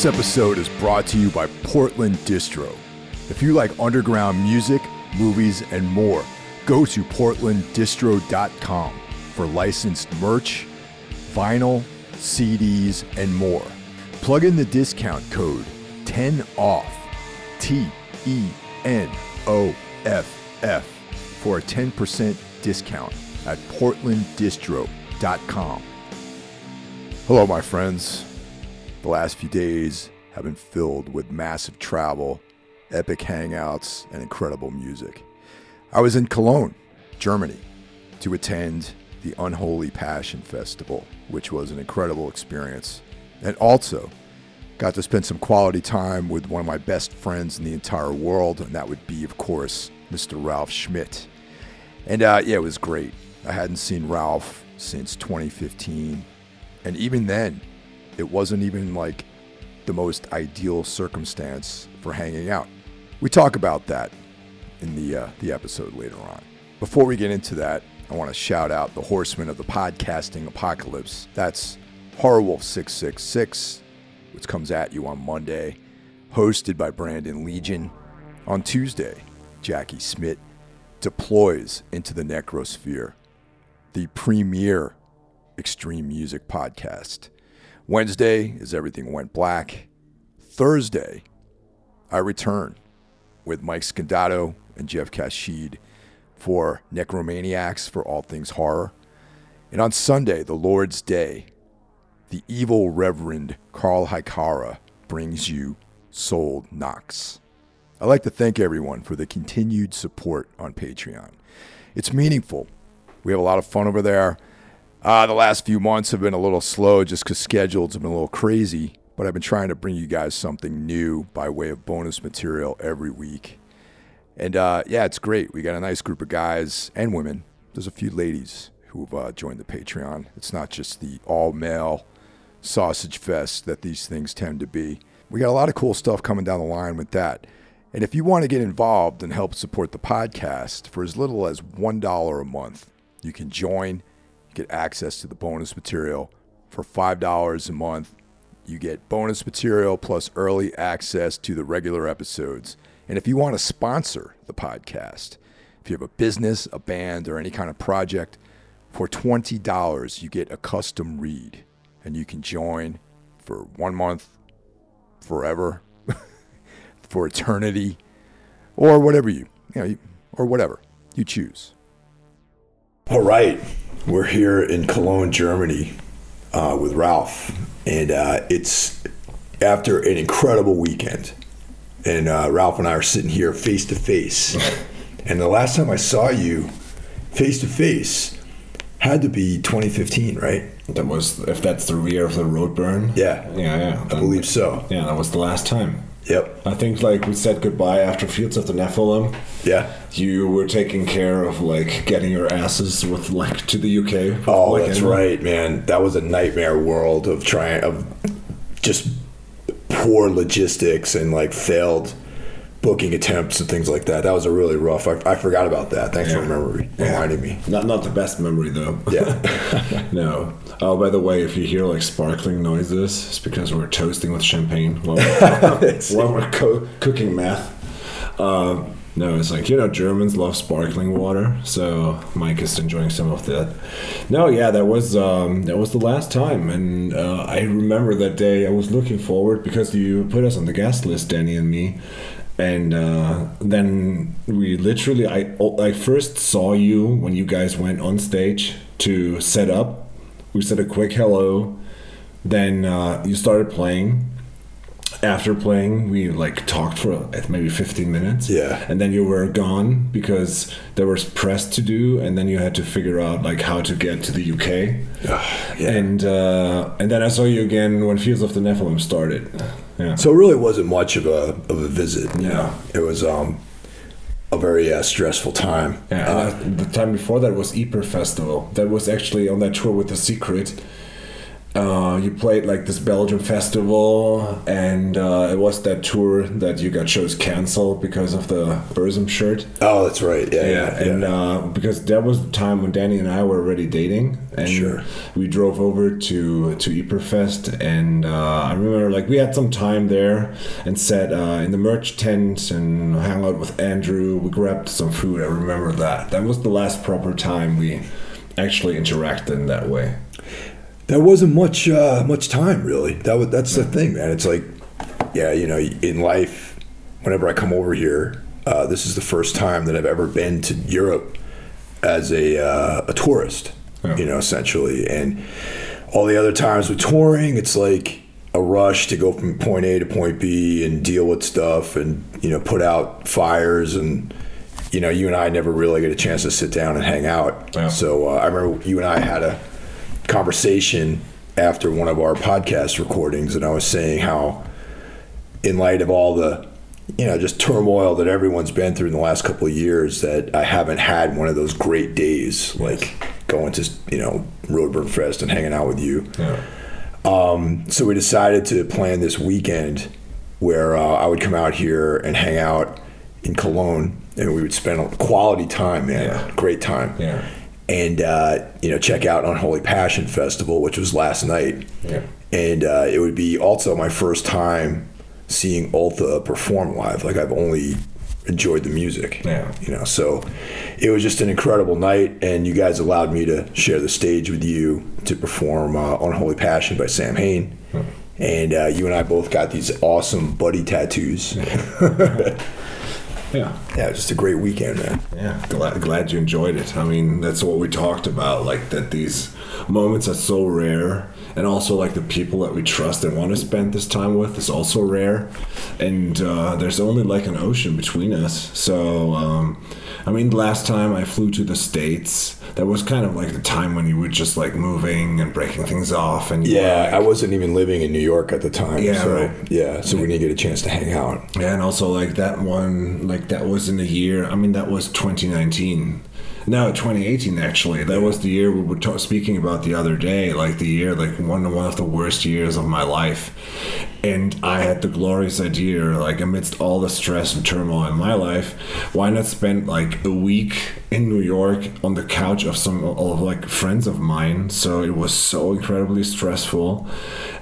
This episode is brought to you by Portland Distro. If you like underground music, movies, and more, go to portlanddistro.com for licensed merch, vinyl, CDs, and more. Plug in the discount code 10OFF, T E N O F F, for a 10% discount at portlanddistro.com. Hello, my friends. The last few days have been filled with massive travel, epic hangouts, and incredible music. I was in Cologne, Germany, to attend the Unholy Passion Festival, which was an incredible experience, and also got to spend some quality time with one of my best friends in the entire world, and that would be, of course, Mr. Ralph Schmidt. And uh, yeah, it was great. I hadn't seen Ralph since 2015, and even then, it wasn't even like the most ideal circumstance for hanging out. We talk about that in the uh, the episode later on. Before we get into that, I want to shout out the horsemen of the podcasting apocalypse. That's Horrorwolf 666, which comes at you on Monday, hosted by Brandon Legion. On Tuesday, Jackie Smith deploys into the necrosphere, the premier extreme music podcast. Wednesday is Everything Went Black. Thursday, I return with Mike Scandato and Jeff Kashid for Necromaniacs for all things horror. And on Sunday, the Lord's Day, the evil Reverend Carl Hikara brings you Soul Knox. I'd like to thank everyone for the continued support on Patreon. It's meaningful. We have a lot of fun over there. Uh, the last few months have been a little slow just because schedules have been a little crazy, but I've been trying to bring you guys something new by way of bonus material every week. And uh, yeah, it's great. We got a nice group of guys and women. There's a few ladies who've uh, joined the Patreon. It's not just the all male sausage fest that these things tend to be. We got a lot of cool stuff coming down the line with that. And if you want to get involved and help support the podcast for as little as $1 a month, you can join, get access to the bonus material for $5 a month. You get bonus material plus early access to the regular episodes. And if you want to sponsor the podcast, if you have a business, a band, or any kind of project, for $20, you get a custom read and you can join for one month, forever, for eternity, or whatever you, you know, or whatever you choose. All right, we're here in Cologne, Germany, uh, with Ralph, and uh, it's after an incredible weekend. And uh, Ralph and I are sitting here face to face. And the last time I saw you face to face had to be 2015, right? That was if that's the rear of the Roadburn. Yeah, Yeah, yeah. I believe so. Yeah, that was the last time. Yep. I think like we said goodbye after Fields of the Nephilim. Yeah. You were taking care of like getting your asses with like to the UK. Oh, Like, that's right, man. That was a nightmare world of trying of just poor logistics and like failed booking attempts and things like that. That was a really rough. I, I forgot about that. Thanks for Yeah. remembering, Yeah. reminding me. Not not the best memory though. Yeah. no. Oh, by the way, if you hear like sparkling noises, it's because we're toasting with champagne while we're, while we're co- cooking meth. Um, no, it's like you know Germans love sparkling water, so Mike is enjoying some of that. No, yeah, that was um, that was the last time, and uh, I remember that day. I was looking forward because you put us on the guest list, Danny and me, and uh, then we literally I I first saw you when you guys went on stage to set up. We said a quick hello, then uh, you started playing. After playing, we like talked for uh, maybe 15 minutes. Yeah. And then you were gone because there was press to do, and then you had to figure out like how to get to the UK. yeah. And uh, and then I saw you again when Fields of the Nephilim started. Yeah. So it really wasn't much of a of a visit. You Yeah. know? It was um a very uh, stressful time. Yeah, uh, the time before that was Ieper Festival. That was actually on that tour with The Secret. Uh, you played like this Belgium festival, and uh, it was that tour that you got shows canceled because of the Burzum shirt. Oh, that's right. Yeah, Yeah, yeah. and Uh, because that was the time when Danny and I were already dating, and Sure. we drove over to to Ieperfest, and uh, I remember like we had some time there and sat uh, in the merch tent and hung out with Andrew. We grabbed some food. I remember that. That was the last proper time we actually interacted in that way. There wasn't much uh, much time really. That was that's the thing, man. It's like, yeah, you know, in life, whenever I come over here, uh, this is the first time that I've ever been to Europe as a uh, a tourist. Yeah. You know, essentially, and all the other times with touring, it's like a rush to go from point A to point B and deal with stuff and you know put out fires and you know you and I never really get a chance to sit down and hang out. Yeah. So uh, I remember you and I had a conversation after one of our podcast recordings, and I was saying how, in light of all the, you know, just turmoil that everyone's been through in the last couple of years, that I haven't had one of those great days like going to, you know, Roadburn Fest and hanging out with you. Yeah. Um, So we decided to plan this weekend where uh, I would come out here and hang out in Cologne, and we would spend quality time, man, Yeah. great time Yeah. And uh, you know check out Unholy Passion Festival, which was last night. Yeah. And uh, it would be also my first time seeing Ultha perform live. Like I've only enjoyed the music. Yeah. You know, so it was just an incredible night, and you guys allowed me to share the stage with you to perform uh, Unholy Passion by Samhain. And uh, you and I both got these awesome buddy tattoos. Yeah. yeah, just a great weekend, man. Yeah, glad, glad you enjoyed it. I mean, that's what we talked about, like that these moments are so rare, and also like the people that we trust and want to spend this time with is also rare, and uh, there's only like an ocean between us. So, um, I mean, last time I flew to the states, that was kind of like the time when you were just like moving and breaking things off, and Yeah, like- I wasn't even living in New York at the time. Yeah, so, right. Yeah, so we didn't get a chance to hang out. Yeah, and also like that one, like that was in the year. I mean, that was 2019. No, 2018 actually. That was the year we were ta- speaking about the other day. Like the year, like one one of the worst years of my life. And I had the glorious idea, like amidst all the stress and turmoil in my life, why not spend like a week in New York on the couch of some of like friends of mine? So it was so incredibly stressful.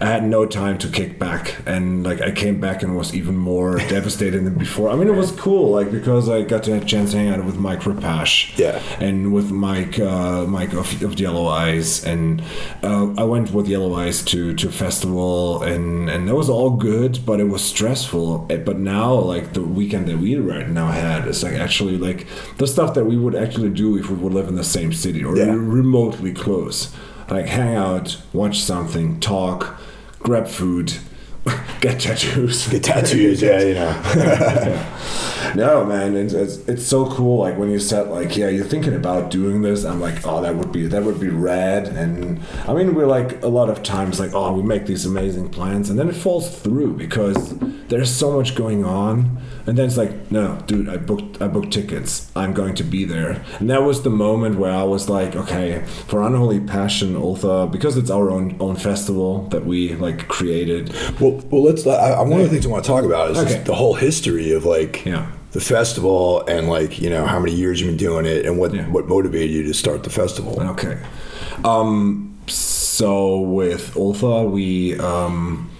I had no time to kick back, and like I came back and was even more devastated than before. I mean, it was cool, like because I got to have a chance to hang out with Mike Rapash, Yeah. And with Mike, uh, Mike of, of Yellow Eyes, and uh, I went with Yellow Eyes to to festival, and and that was all good, but it was stressful. Eh, But now, like the weekend that we right now had, is like actually like the stuff that we would actually do if we would live in the same city or Yeah. remotely close, like hang out, watch something, talk, grab food. Get tattoos. Get tattoos, yeah, you know. No, man, it's, it's it's so cool. Like when you said like, yeah, you're thinking about doing this. I'm like, oh, that would be that would be rad. And I mean, we're like a lot of times like, oh, we make these amazing plans, and then it falls through because there's so much going on. And then it's like, no, dude, I booked I booked tickets. I'm going to be there. And that was the moment where I was like, okay, for Unholy Passion, Ultha, because it's our own own festival that we like created. well, well, let's. I, I, one of the things I want to talk about is Okay. just the whole history of like Yeah. the festival and like you know how many years you've been doing it and what Yeah. what motivated you to start the festival. Okay. Um, so with Ultha, we um,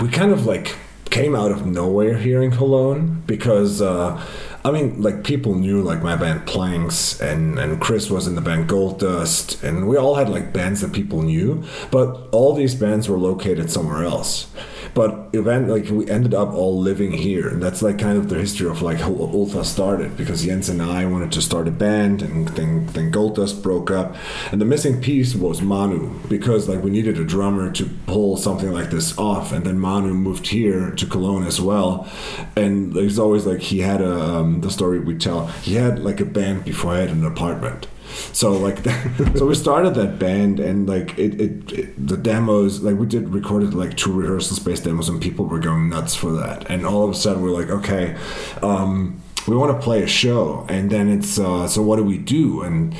we kind of like came out of nowhere here in Cologne because uh, I mean, like people knew like my band Planks and and Chris was in the band Gold Dust, and we all had like bands that people knew, but all these bands were located somewhere else. But event like we ended up all living here, and that's like kind of the history of like how Ultha started. Because Jens and I wanted to start a band, and then then Gold Dust broke up, and the missing piece was Manu. Because like we needed a drummer to pull something like this off, and then Manu moved here to Cologne as well, and there's always like he had a um, the story we tell. He had like a band before I had an apartment. So like, so we started that band, and like it, it, it, the demos, like we did recorded like two rehearsal space demos, and people were going nuts for that. And all of a sudden, we're like, okay, um, we want to play a show, and then it's uh, so what do we do? And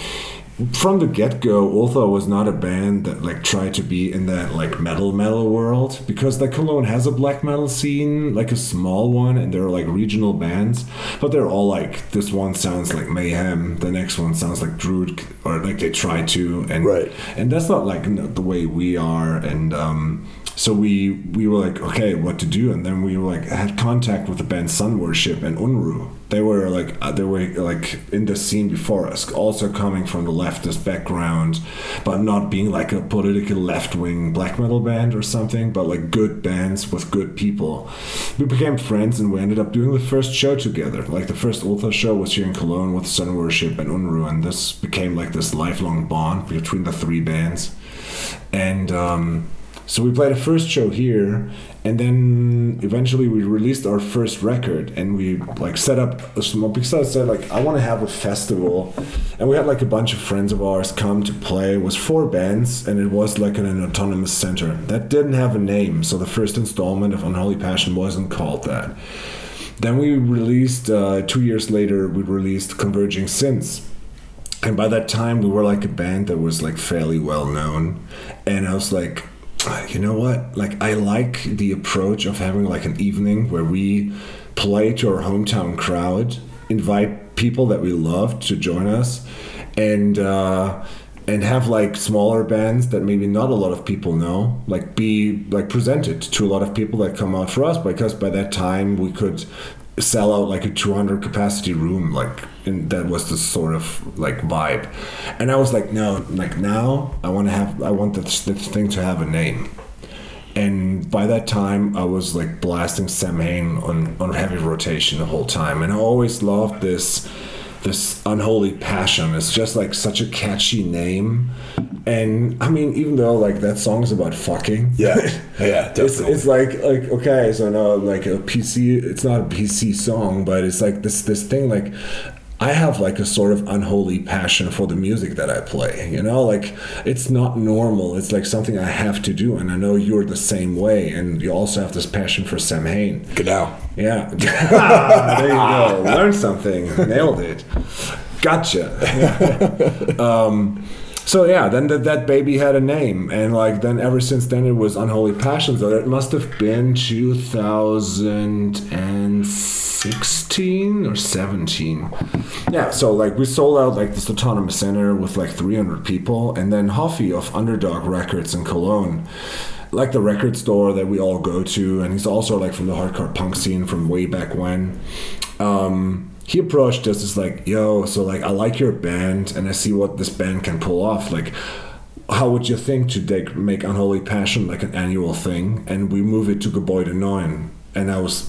from the get go, Ultha was not a band that like tried to be in that like metal metal world. Because like Cologne has a black metal scene, like a small one, and there are like regional bands, but they're all like this one sounds like Mayhem, the next one sounds like Druid, or like they try to, and Right. and that's not like the way we are, and um, so we we were like okay what to do? And then we were like had contact with the band sun worship and unru they were like uh, they were like in the scene before us also coming from the leftist background but not being like a political left-wing black metal band or something but like good bands with good people. We became friends and we ended up doing the first show together. Like the first ultha show was here in cologne with sun worship and unru and this became like this lifelong bond between the three bands. And um, so we played a first show here and then eventually we released our first record and we like set up a small because i said like i want to have a festival. And we had like a bunch of friends of ours come to play. It was four bands and it was like in an autonomous center. That didn't have a name so the first installment of unholy passion wasn't called that. Then we released uh, two years later we released converging sins and by that time we were like a band that was like fairly well known. And i was like you know what? Like i like the approach of having like an evening where we play to our hometown crowd invite people that we love to join us and uh and have like smaller bands that maybe not a lot of people know like be like presented to a lot of people that come out for us because by that time we could sell out like a 200 capacity room like and that was the sort of like vibe. And i was like no like now i want to have i want this, this thing to have a name. And by that time i was like blasting samhain on on heavy rotation the whole time. And i always loved this this unholy passion it's just like such a catchy name. And i mean even though like that song is about fucking. Yeah, yeah, it's, definitely. it's like like okay so now like a pc it's not a pc song but it's like this this thing like I have like a sort of unholy passion for the music that I play, you know, like it's not normal. It's like something I have to do, and I know you're the same way, and you also have this passion for Samhain. Genau. Yeah. there you go. Learned something. Nailed it. Gotcha. um, so yeah, then that, that baby had a name, and like then ever since then it was Unholy Passion. So it must have been 2016 or 17. Yeah. So like we sold out like this autonomous center with like 300 people, and then Hoffy of Underdog Records in Cologne like the record store that we all go to, and he's also like from the hardcore punk scene from way back when. Um, he approached us as like, "Yo, so like I like your band, and I see what this band can pull off. Like, how would you think to make Unholy Passion like an annual thing, and we move it to Gebäude 9?" And I was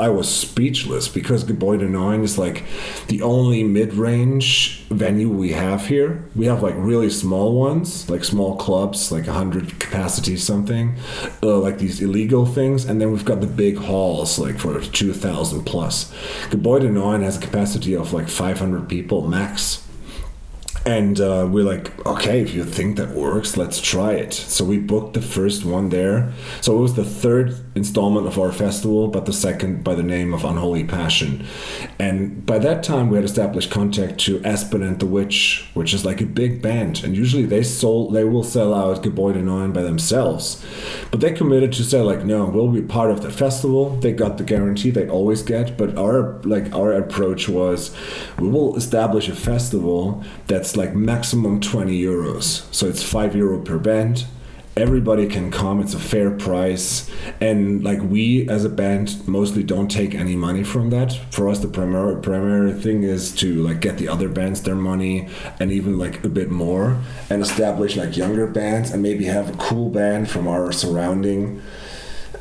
I was speechless because Gebäude 9 is like the only mid-range venue we have here. We have like really small ones, like small clubs, like 100 capacity something, uh, like these illegal things, and then we've got the big halls like for 2,000 plus. Gebäude 9 has a capacity of like 500 people max. And uh, we're like, okay, if you think that works, let's try it. So we booked the first one there. So it was the third installment of our festival, but the second by the name of Unholy Passion. And by that time, we had established contact to Aspen and the Witch, which is like a big band. And usually they sold, they will sell out Gebäude 9 by themselves. But they committed to say like, no, we'll be part of the festival. They got the guarantee they always get. But our like our approach was, we will establish a festival that's like maximum 20 euros. So it's 5 euro per band. Everybody can come, it's a fair price. And like we as a band mostly don't take any money from that. For us the primary primary thing is to like get the other bands their money and even like a bit more and establish like younger bands and maybe have a cool band from our surrounding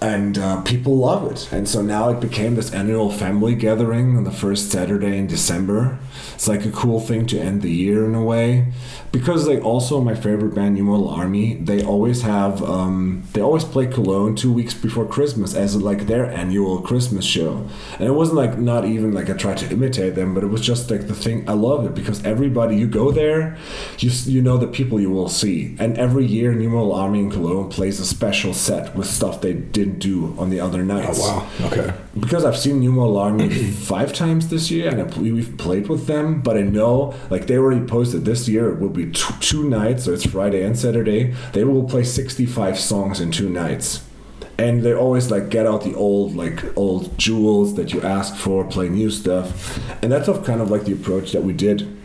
and uh, people love it. And so now it became this annual family gathering on the first Saturday in December. It's like a cool thing to end the year in a way, because like also my favorite band, New Model Army, they always have um, they always play Cologne two weeks before Christmas as like their annual Christmas show. And it wasn't like not even like I tried to imitate them, but it was just like the thing. I love it because everybody you go there, you you know the people you will see, and every year New Model Army in Cologne plays a special set with stuff they didn't didn't do on the other nights. Oh wow. Okay. Because I've seen New Model Army five times this year, and I, we've played with them. But I know, like they already posted this year, it will be two, two nights, so it's Friday and Saturday. They will play 65 songs in two nights and they always like get out the old like old jewels that you ask for play new stuff and that's of kind of like the approach that we did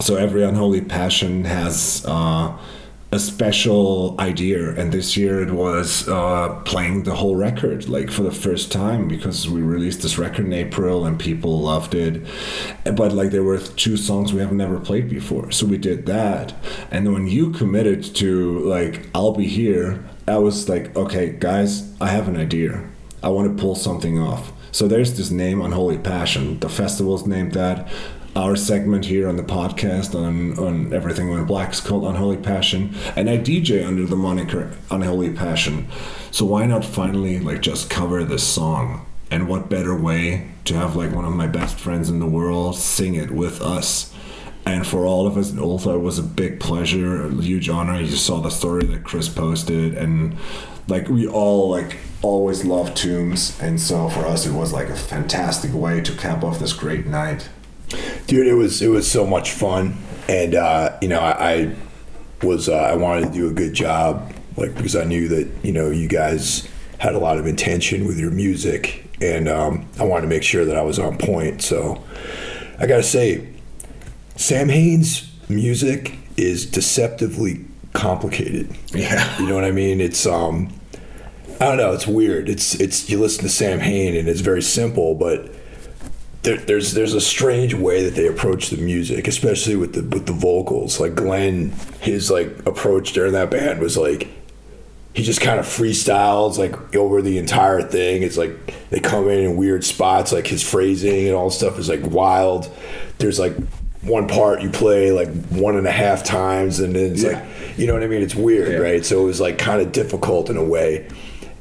so every unholy passion has uh, a special idea and this year it was uh, playing the whole record like for the first time because we released this record in april and people loved it but like there were two songs we have never played before so we did that and then when you committed to like i'll be here I was like, okay, guys, I have an idea. I want to pull something off. So there's this name, Unholy Passion. The festival's named that. Our segment here on the podcast on, on Everything Went Black's called Unholy Passion. And I DJ under the moniker Unholy Passion. So why not finally like just cover this song? And what better way to have like one of my best friends in the world sing it with us? and for all of us in Ultha, it was a big pleasure, a huge honor. You saw the story that Chris posted, and like we all like always love tombs, and so for us it was like a fantastic way to cap off this great night. Dude, it was it was so much fun, and uh, you know I, I was uh, I wanted to do a good job, like because I knew that you know you guys had a lot of intention with your music, and um, I wanted to make sure that I was on point. So I got to say Samhain's music is deceptively complicated. Yeah. You know what I mean? It's um I don't know, it's weird. It's it's you listen to Samhain and it's very simple, but there, there's there's a strange way that they approach the music, especially with the with the vocals. Like Glenn, his like approach during that band was like he just kind of freestyles like over the entire thing. It's like they come in in weird spots, like his phrasing and all stuff is like wild. There's like one part you play like one and a half times and then it's yeah. like you know what i mean it's weird yeah. right so it was like kind of difficult in a way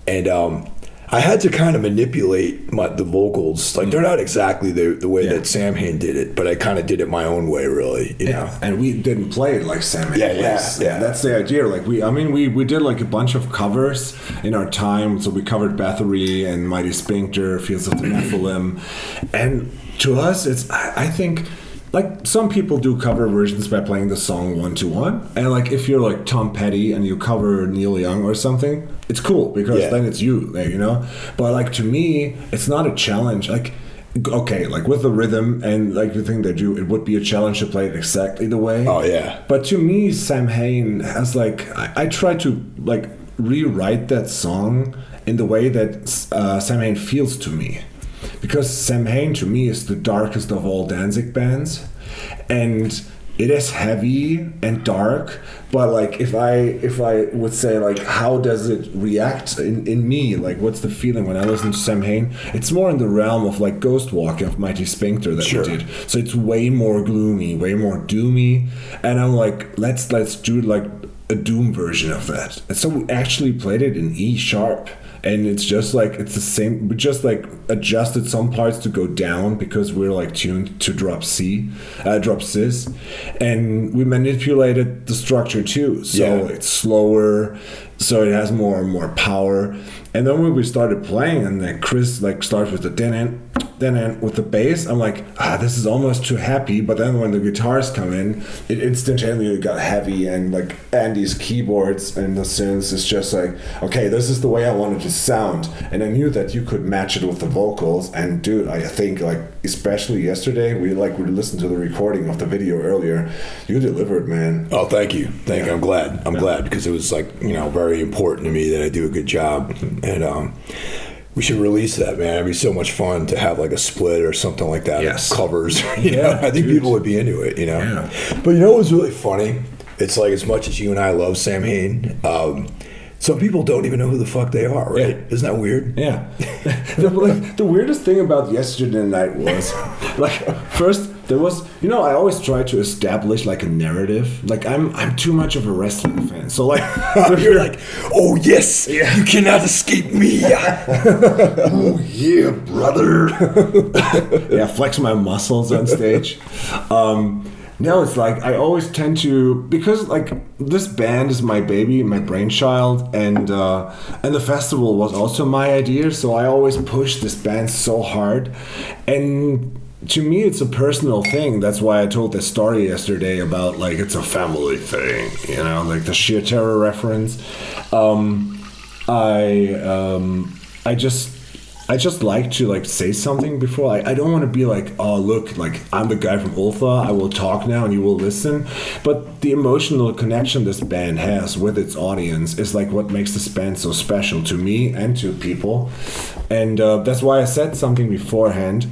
and um, i had to kind of manipulate my, the vocals. Like they're mm. not exactly the, the way yeah. that Samhain did it but i kind of did it my own way really you know? and we didn't play it like Samhain yeah yeah, yeah. That's the idea. Like we i mean we we did like a bunch of covers in our time. So we covered bathory and mighty sphincter fields of the nephilim. And to us it's I, I think like some people do cover versions by playing the song one to one and like if you're like tom petty and you cover neil young or something it's cool because yeah. then it's you you know? But like to me it's not a challenge like okay like with the rhythm and like the thing that you it would be a challenge to play it exactly the way. Oh yeah. But to me Samhain has like i, I try to like rewrite that song in the way that uh, Samhain feels to me because Samhain to me is the darkest of all Danzig bands, and it is heavy and dark but like if i if i would say like how does it react in, in me? Like what's the feeling when i listen to sam Samhain it's more in the realm of like ghost walking of mighty sphincter that sure. we did. So it's way more gloomy way more doomy. And i'm like let's let's do like a doom version of that. And so we actually played it in e sharp and it's just like it's the same we just like adjusted some parts to go down because we're like tuned to drop c uh, drop cis and we manipulated the structure too so yeah. it's slower so it has more and more power and then when we started playing and then chris like starts with the din then with the bass, I'm like, ah, this is almost too happy. But then when the guitars come in, it instantaneously got heavy, and like Andy's keyboards and the synths is just like, okay, this is the way I wanted to sound. And I knew that you could match it with the vocals. And dude, I think like especially yesterday, we like we listened to the recording of the video earlier. You delivered, man. Oh, thank you, thank yeah. you. I'm glad. I'm yeah. glad because it was like you know very important to me that I do a good job, and um we should release that, man. It'd be so much fun to have like a split or something like that. Yes. Covers. You yeah, know? I think dude. people would be into it, you know? Yeah. But you know what was really funny? It's like as much as you and I love Samhain, um, some people don't even know who the fuck they are, right? Yeah. Isn't that weird? Yeah. the, like, the weirdest thing about yesterday night was, like, first there was, you know, I always try to establish like a narrative. Like, I'm I'm too much of a wrestling fan, so like, you're like, oh yes, yeah. you cannot escape me. oh yeah, brother. yeah, flex my muscles on stage. Um, No, it's like I always tend to because like this band is my baby, my brainchild, and uh, and the festival was also my idea. So I always push this band so hard, and to me it's a personal thing. That's why I told this story yesterday about like it's a family thing, you know, like the sheer terror reference. Um, I um, I just I just like to like say something before. I, I don't want to be like, oh look, like I'm the guy from Ultha. I will talk now and you will listen. But the emotional connection this band has with its audience is like what makes this band so special to me and to people. And uh, that's why I said something beforehand.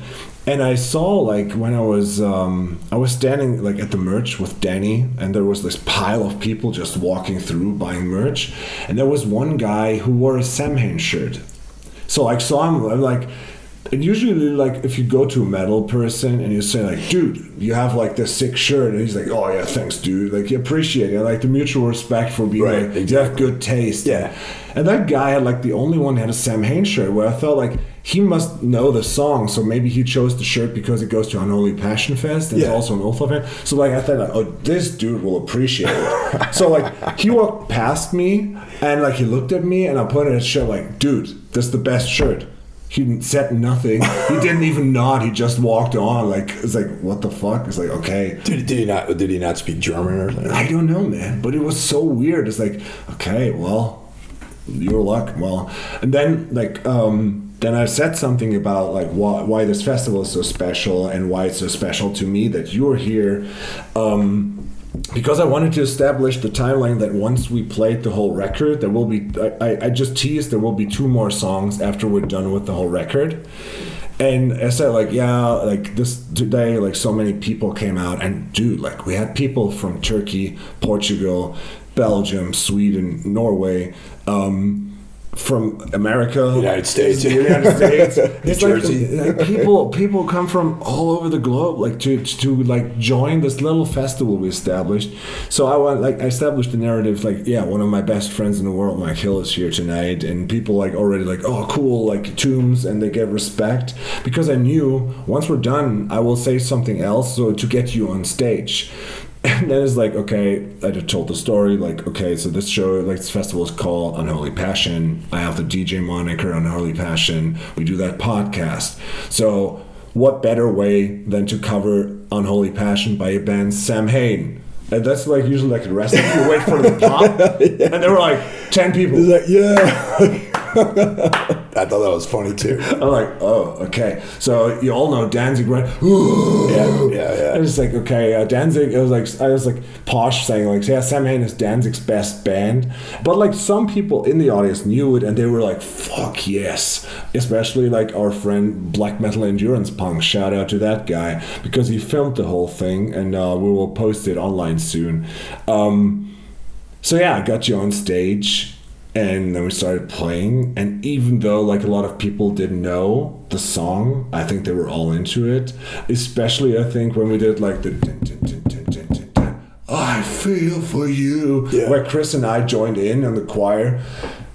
And I saw like when I was um, I was standing like at the merch with Danny, and there was this pile of people just walking through buying merch, and there was one guy who wore a Samhain shirt. So like so I'm, I'm like and usually like if you go to a metal person and you say like dude you have like this sick shirt and he's like oh yeah thanks dude. Like you appreciate it like the mutual respect for being Right, like you have good taste. Yeah. and that guy had like the only one had a Samhain shirt where I felt like he must know the song so maybe he chose the shirt because it goes to Unholy Passion Fest and Yeah. it's also an Ultha fan so like I thought like oh this dude will appreciate it so like he walked past me and like he looked at me and I put in his shirt like dude that's the best shirt he said nothing. He didn't even nod. He just walked on. Like it's like what the fuck? It's like okay. Did, did he not? Did he not speak German or something? I don't know, man. But it was so weird. It's like okay, well, your luck. Well, and then like um, then I said something about like why why this festival is so special and why it's so special to me that you're here. Um, because I wanted to establish the timeline that once we played the whole record, there will be. I, I- just teased there will be two more songs after we're done with the whole record. And I said, like, yeah, like this today, like so many people came out, and dude, like we had people from Turkey, Portugal, Belgium, Sweden, Norway, um, from America, United States. the United States, New like, Jersey. like people people come from all over the globe like to to like join this little festival we established. So i want like i established the narrative like yeah one of my best friends in the world mike hill is here tonight. And people like already like oh cool like tombs and they get respect. Because i knew once we're done i will say something else so to get you on stage and then it's like okay i just told the story like okay so this show like this festival is called unholy passion. I have the dj moniker unholy passion. We do that podcast. So what better way than to cover unholy passion by a band samhain? And that's like usually like the rest of you wait for the pop? And there were like 10 people. Like, yeah. I thought that was funny too. i'm like oh okay so you all know danzig went Ooh. Yeah, yeah, yeah. I was like, okay, uh, Danzig. It was like I was like posh saying like, yeah, Samhain is Danzig's best band, but like some people in the audience knew it and they were like, fuck yes, especially like our friend Black Metal Endurance Punk. Shout out to that guy because he filmed the whole thing and uh, we will post it online soon. Um, so yeah, I got you on stage and then we started playing and even though like a lot of people didn't know the song, I think they were all into it. Especially I think when we did like the dun, dun, dun, I feel for you Yeah. where Chris and I joined in on the choir.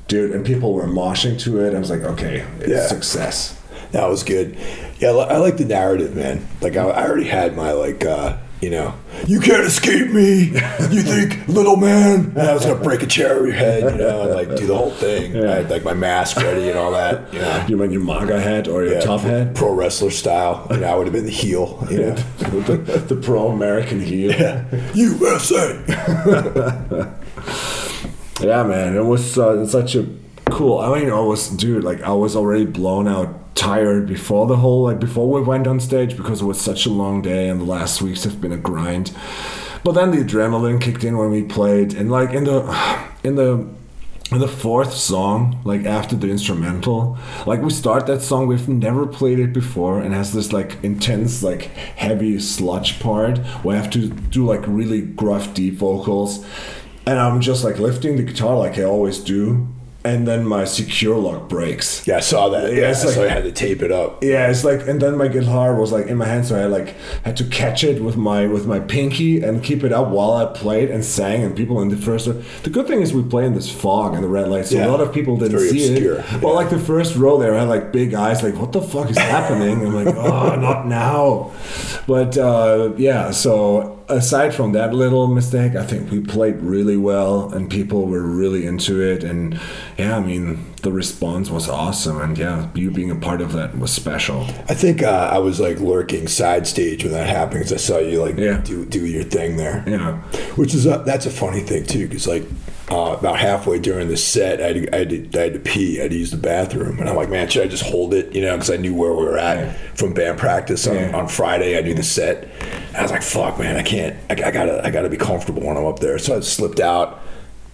Dude, and people were moshing to it. I was like, okay, it's Yeah. success. That was good. Yeah, I like the narrative, man. Like I, I already had my like, uh, you know, you can't escape me. You think, little man, and I was gonna break a chair over your head, you know, and like do the whole thing. I had like my mask ready and all that. You know, You your MAGA hat or your Yeah, top hat? pro wrestler style. You know, I would have been the heel. You know, the, the pro American heel. Yeah. USA. Yeah, man, it was uh, such a cool. I mean, I was, dude, like I was already blown out, tired before the whole, like before we went on stage because it was such a long day and the last weeks have been a grind. But then the adrenaline kicked in when we played, and like in the, in the. In the fourth song, like after the instrumental, like we start that song, we've never played it before, and has this like intense, like heavy sludge part where I have to do like really gruff, deep vocals, and I'm just like lifting the guitar like I always do, and then my secure lock breaks. Yeah, I saw that. Yeah, Yeah, so like- I had to tape it up. Yeah, it's like, and then my guitar was like in my hand, so I like had to catch it with my with my pinky and keep it up while I played and sang. And people in the first, the good thing is we play in this fog and the red light, so Yeah. a lot of people didn't see obscure, it. Well, yeah. like the first row there, I had like big eyes, like what the fuck is happening? I'm like, oh, not now. But uh, yeah, so aside from that little mistake, I think we played really well and people were really into it. And yeah, I mean, the response was awesome. And yeah, you being a part of that was special. I think uh, I was like lurking side stage when that happened because I saw you like Yeah. do do your thing there. Yeah. Which is a, that's a funny thing too, because like uh, about halfway during the set, I had, to, I, had to, I had to pee. I had to use the bathroom, and I'm like, man, should I just hold it? You know, because I knew where we were at Yeah. from band practice on, Yeah. on Friday. I do the set. And I was like, fuck, man, I can't. I, I gotta I gotta be comfortable when I'm up there. So I slipped out.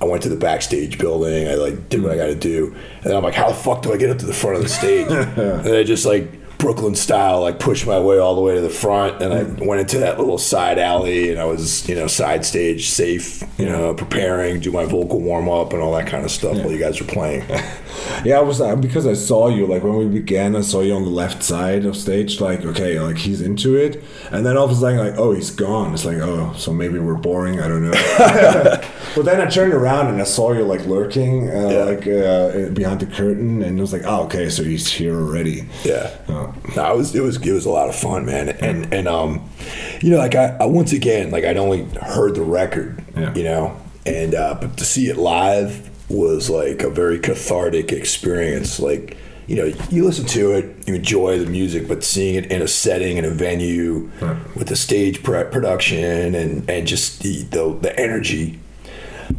I went to the backstage building. I like did what I got to do, and I'm like, how the fuck do I get up to the front of the stage? and I just like Brooklyn style, like pushed my way all the way to the front, and I went into that little side alley, and I was you know side stage, safe, you know, preparing, do my vocal warm up and all that kind of stuff while you guys were playing. Yeah, I was uh, because I saw you like when we began. I saw you on the left side of stage. Like, okay, like he's into it, and then all of a sudden, like, oh, he's gone. It's like, oh, so maybe we're boring. I don't know. but then I turned around and I saw you like lurking, uh, Yeah. like uh, behind the curtain, and it was like, oh, okay, so he's here already. Yeah. Oh. No, it was it was it was a lot of fun, man. And and um, you know, like I, I once again, like I'd only heard the record, Yeah. you know, and uh, but to see it live was like a very cathartic experience. Like you know, you listen to it, you enjoy the music, but seeing it in a setting in a venue with the stage production and and just the, the the energy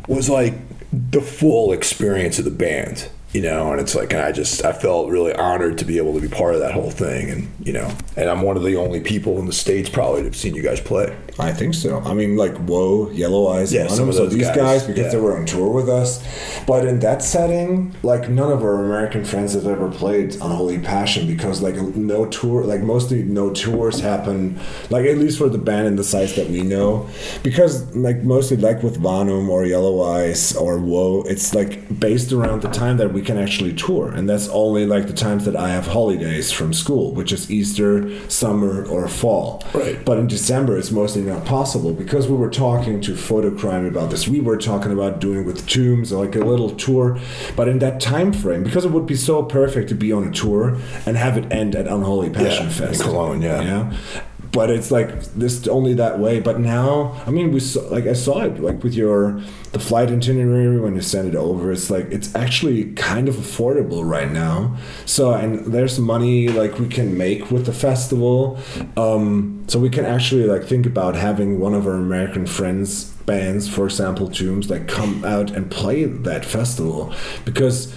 was like the full experience of the band, you know, and it's like, and I just, I felt really honored to be able to be part of that whole thing. And, you know, and I'm one of the only people in the States probably that have seen you guys play. I think so. I mean, like Woe, Yellow Eyes, Yeah, some of so those these guys, guys, because yeah. they were on tour with us. But in that setting, like none of our American friends have ever played Unholy Passion because like no tour, like mostly no tours happen. Like at least for the band and the size that we know, because like mostly like with Vanum or Yellow Eyes or Woe, it's like based around the time that we can actually tour, and that's only like the times that I have holidays from school, which is Easter, summer, or fall. Right. But in December, it's mostly not possible because we were talking to Photocrime about this. We were talking about doing with Tombs like a little tour, but in that time frame, because it would be so perfect to be on a tour and have it end at Unholy Passion in Fest, Cologne, yeah. yeah. But it's like this only that way. But now, I mean, we saw, like I saw it like with your the flight itinerary when you send it over. It's like it's actually kind of affordable right now. So and there's money like we can make with the festival. Um, so we can actually like think about having one of our American friends bands, for example, Tombs, like come out and play that festival because.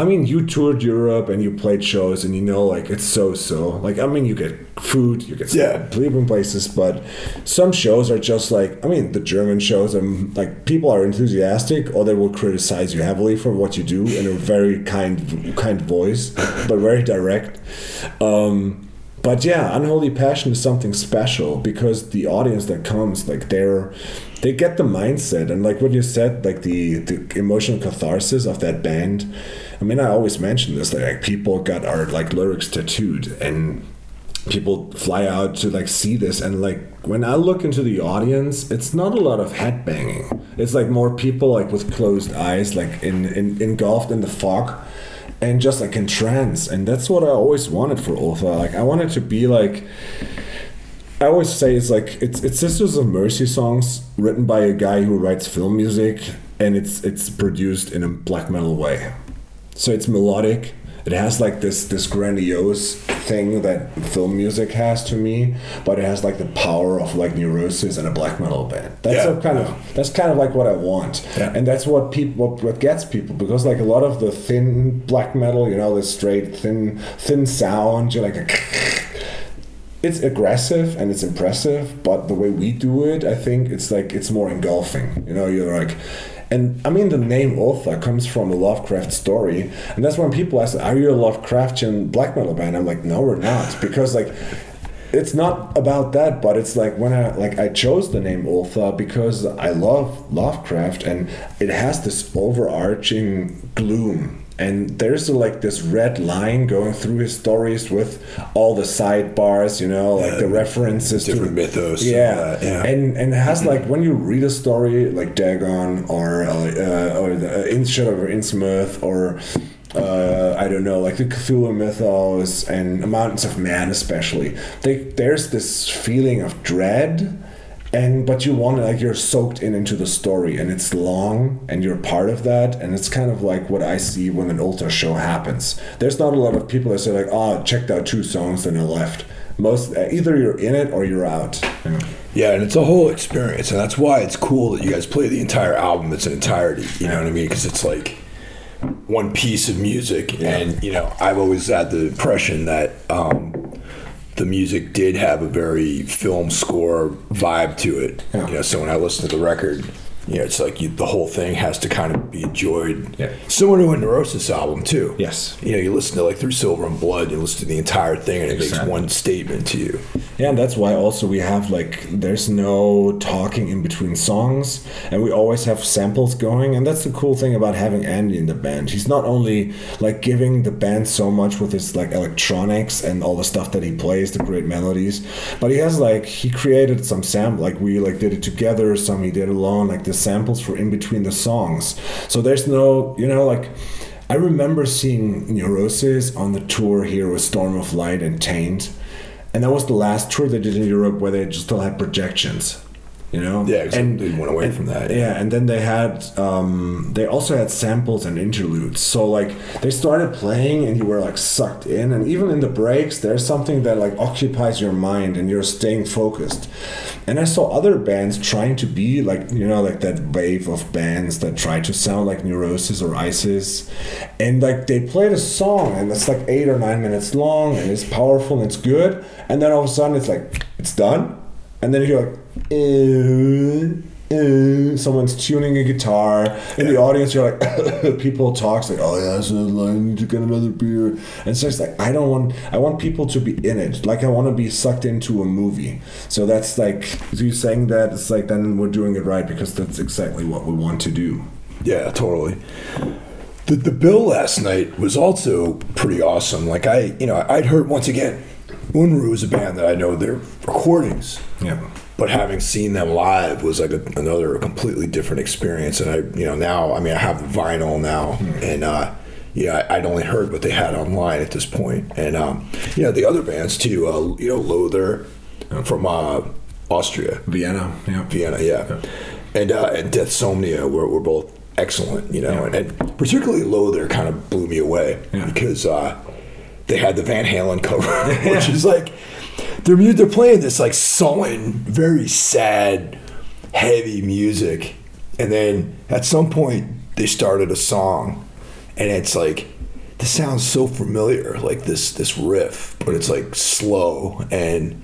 I mean, you toured Europe and you played shows, and you know, like it's so so. Like, I mean, you get food, you get Yeah. sleeping places, but some shows are just like, I mean, the German shows, and like people are enthusiastic, or they will criticize you heavily for what you do in a very kind kind voice, but very direct. Um, but yeah, unholy passion is something special because the audience that comes, like they're they get the mindset and like what you said, like the the emotional catharsis of that band. I mean, I always mention this, like people got our like lyrics tattooed and people fly out to like see this and like when i look into the audience it's not a lot of head banging it's like more people like with closed eyes like in, in engulfed in the fog and just like in trance and that's what i always wanted for Ultha. like i wanted to be like I always say it's like it's it's Sisters of Mercy songs written by a guy who writes film music and it's it's produced in a black metal way. So it's melodic. It has like this this grandiose thing that film music has to me, but it has like the power of like Neurosis and a black metal band. That's Yeah. a kind of that's kind of like what I want, Yeah. and that's what people what, what gets people because like a lot of the thin black metal, you know, the straight thin thin sound, you're like a it's aggressive and it's impressive, but the way we do it, I think it's like it's more engulfing. You know, you're like, and I mean the name Ultha comes from a Lovecraft story, and that's when people ask, "Are you a Lovecraftian black metal band?" I'm like, "No, we're not," because like. It's not about that, but it's like when I like I chose the name Ultha because I love Lovecraft and it has this overarching gloom and there's like this red line going through his stories with all the sidebars you know like Yeah, the references to different to mythos yeah that, yeah. and and it has like when you read a story like dagon or uh, or the uh, instead of innsmouth or uh, I don't know, like the Cthulhu mythos and Mountains of Man, especially. They, there's this feeling of dread and but you want to like you're soaked in into the story and it's long and you're part of that and it's kind of like what i see when an ultha show happens there's not a lot of people that say like oh checked out two songs and i left most uh, either you're in it or you're out Yeah, and it's a whole experience, and that's why it's cool that you guys play the entire album. It's an entirety. You know what I mean? Because it's like one piece of music, and you know, I've always had the impression that um, the music did have a very film score vibe to it. Yeah. You know, so when I listened to the record. You know, it's like you, the whole thing has to kind of be enjoyed. Yeah. Similar to a Neurosis album too. Yes. You know, you listen to like Through Silver and Blood, you listen to the entire thing, and it makes one statement to you. Yeah, and that's why also we have like there's no talking in between songs, and we always have samples going, and that's the cool thing about having Andy in the band. He's not only like giving the band so much with his like electronics and all the stuff that he plays, the great melodies, but he has like he created some sample like we like did it together, some he did alone, like the samples for in between the songs. So there's no you know like. I remember seeing Neurosis on the tour here with Storm of Light and Taint. And that was the last tour they did in Europe where they just still had projections. You know? Yeah, and they went away and- from that. Yeah, and then they had um they also had samples and interludes. So like they started playing and you were like sucked in and even in the breaks there's something that like occupies your mind and you're staying focused. And I saw other bands trying to be like you know like that wave of bands that try to sound like Neurosis or ISIS, and like they played a song and it's like eight or nine minutes long and it's powerful and it's good, and then all of a sudden it's like it's done, and then you're like, someone's tuning a guitar in the audience. You're like, people talks like, oh yeah, so I need to get another beer, and so it's like I don't want. I want people to be in it. Like I want to be sucked into a movie. So that's like you saying that. It's like then we're doing it right because that's exactly what we want to do. Yeah, totally. The the bill last night was also pretty awesome. Like I, you know, I'd heard once again, Unruh is a band that I know their recordings, Yeah. but having seen them live was like a, another completely different experience. And I, you know, now I mean I have vinyl now, and uh, yeah, I, I'd only heard what they had online at this point. and um, you know the other bands too. Uh, you know, Loather from uh, Austria. Vienna. Yeah. Vienna, yeah, and uh, and Death Somnia were, were both excellent, you know, and, and particularly Loather kind of blew me away Yeah. because uh, they had the Van Halen cover, which is like they're they're playing this like sullen, very sad, heavy music, and then at some point they started a song, and it's like this sounds so familiar, like this this riff, but it's like slow and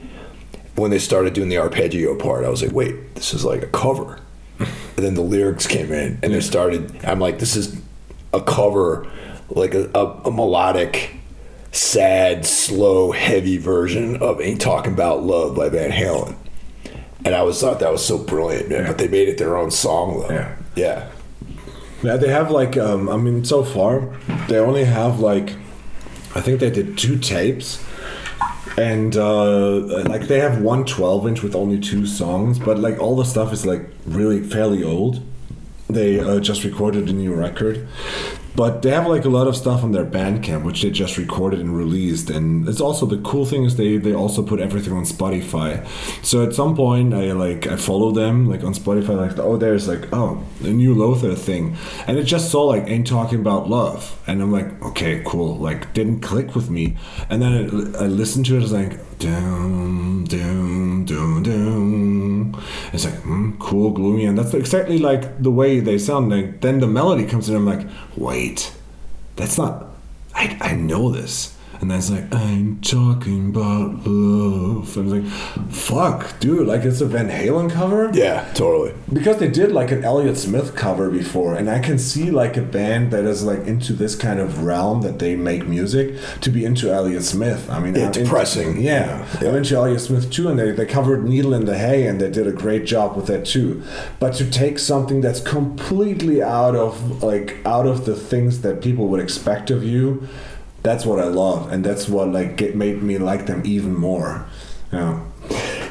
when they started doing the arpeggio part, I was like, wait, this is like a cover. And then the lyrics came in, and they started. I'm like, this is a cover, like a, a, a melodic, sad, slow, heavy version of "Ain't Talking About Love" by Van Halen. And I was thought that was so brilliant, man. But they made it their own song, though. Yeah. yeah. Yeah, they have like um, I mean, so far they only have like I think they did two tapes, and uh, like they have one 12 inch with only two songs, but like all the stuff is like really fairly old. They uh, just recorded a new record, but they have like a lot of stuff on their Bandcamp, which they just recorded and released. And it's also the cool thing is they they also put everything on Spotify. So at some point, I like I follow them like on Spotify, like oh there's like oh a new Lothar thing, and it just saw like ain't talking about love, and I'm like okay cool, like didn't click with me, and then I, I listened to it, it's like down down down down. It's like mm, cool, gloomy, and that's exactly like the way they sound. Like then the melody comes in, I'm like wait, that's not. I I know this. And then it's like, I'm talking about love. And it's like, fuck, dude, like it's a Van Halen cover? Yeah, totally. Because they did like an Elliott Smith cover before, and I can see like a band that is like into this kind of realm that they make music to be into Elliott Smith. I mean, Yeah, I'm into- depressing. yeah, Yeah. I'm into Elliott Smith too, and they, they covered Needle in the Hay, and they did a great job with that too. But to take something that's completely out of like out of the things that people would expect of you, that's what I love, and that's what like get, made me like them even more. Yeah.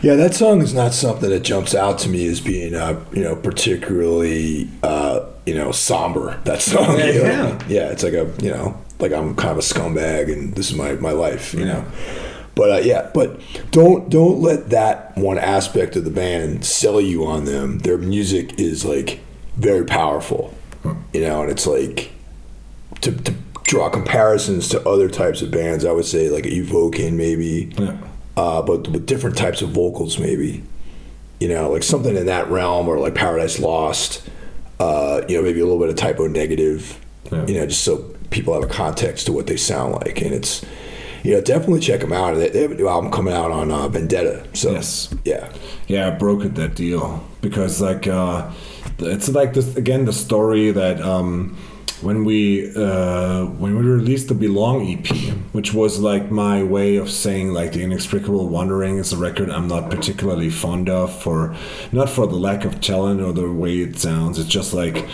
Yeah, that song is not something that jumps out to me as being, uh, you know, particularly, uh, you know, somber. That song, Yeah, you know? yeah. yeah. It's like a, you know, like I'm kind of a scumbag and this is my my life, you know. But uh, yeah, but don't don't let that one aspect of the band sell you on them. Their music is like very powerful, you know, and it's like to, to draw comparisons to other types of bands. I would say like Evoken maybe, Yeah. uh, but with different types of vocals maybe. You know, like something in that realm, or like Paradise Lost. Uh, you know, maybe a little bit of Type O Negative. Yeah. You know, just so people have a context to what they sound like, and it's. You know, definitely check them out. They, have a new album coming out on uh, Vendetta. So Yes. yeah, Yeah, I brokered that deal because like uh, it's like this again the story that um, when we uh, when we released the Belong EP, which was like my way of saying like the Inexplicable Wandering is a record I'm not particularly fond of for not for the lack of talent or the way it sounds. It's just like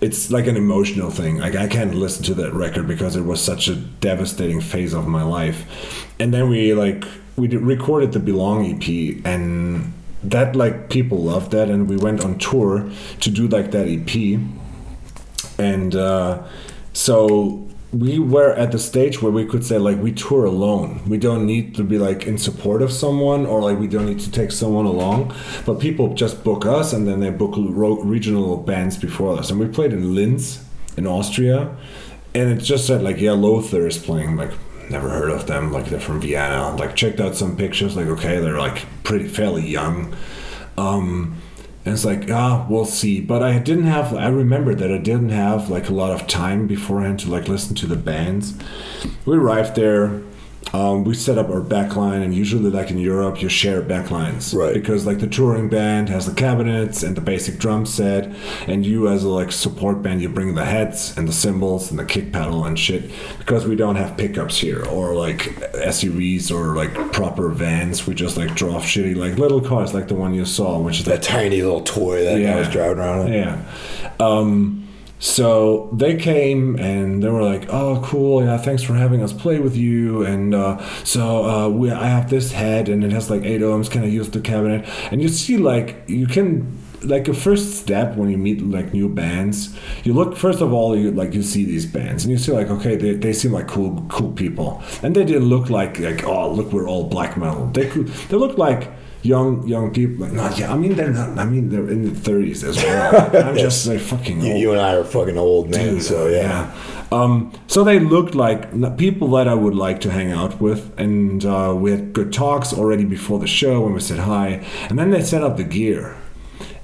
it's like an emotional thing. Like I can't listen to that record because it was such a devastating phase of my life. And then we like we did, recorded the Belong EP and that like people loved that and we went on tour to do like that EP. And uh, so we were at the stage where we could say like we tour alone. We don't need to be like in support of someone or like we don't need to take someone along. But people just book us and then they book regional bands before us. And we played in Linz in Austria, and it just said like yeah, Lothar is playing. Like never heard of them. Like they're from Vienna. Like checked out some pictures. Like okay, they're like pretty fairly young. Um, and it's like, ah, we'll see. But I didn't have. I remember that I didn't have like a lot of time beforehand to like listen to the bands. We arrived there. Um, we set up our backline, and usually, like in Europe, you share backlines, Right. Because like the touring band has the cabinets and the basic drum set, and you as a like support band, you bring the heads and the cymbals and the kick pedal and shit. Because we don't have pickups here, or like SUVs or like proper vans. We just like drove shitty like little cars, like the one you saw, which is that tiny little toy that I was driving around. in. yeah. Um, so they came and they were like, "Oh, cool! Yeah, thanks for having us play with you." And uh, so uh, we, I have this head, and it has like eight ohms. Can I use the cabinet? And you see, like, you can like a first step when you meet like new bands you look first of all you like you see these bands and you see like okay they, they seem like cool cool people and they didn't look like like oh look we're all black metal they could they look like young young people like not yeah i mean they're not i mean they're in the 30s as well i'm just like fucking You, old. you and I are fucking old men, Dude, so yeah. Um, so they looked like people that I would like to hang out with, and uh, we had good talks already before the show when we said hi, and then they set up the gear.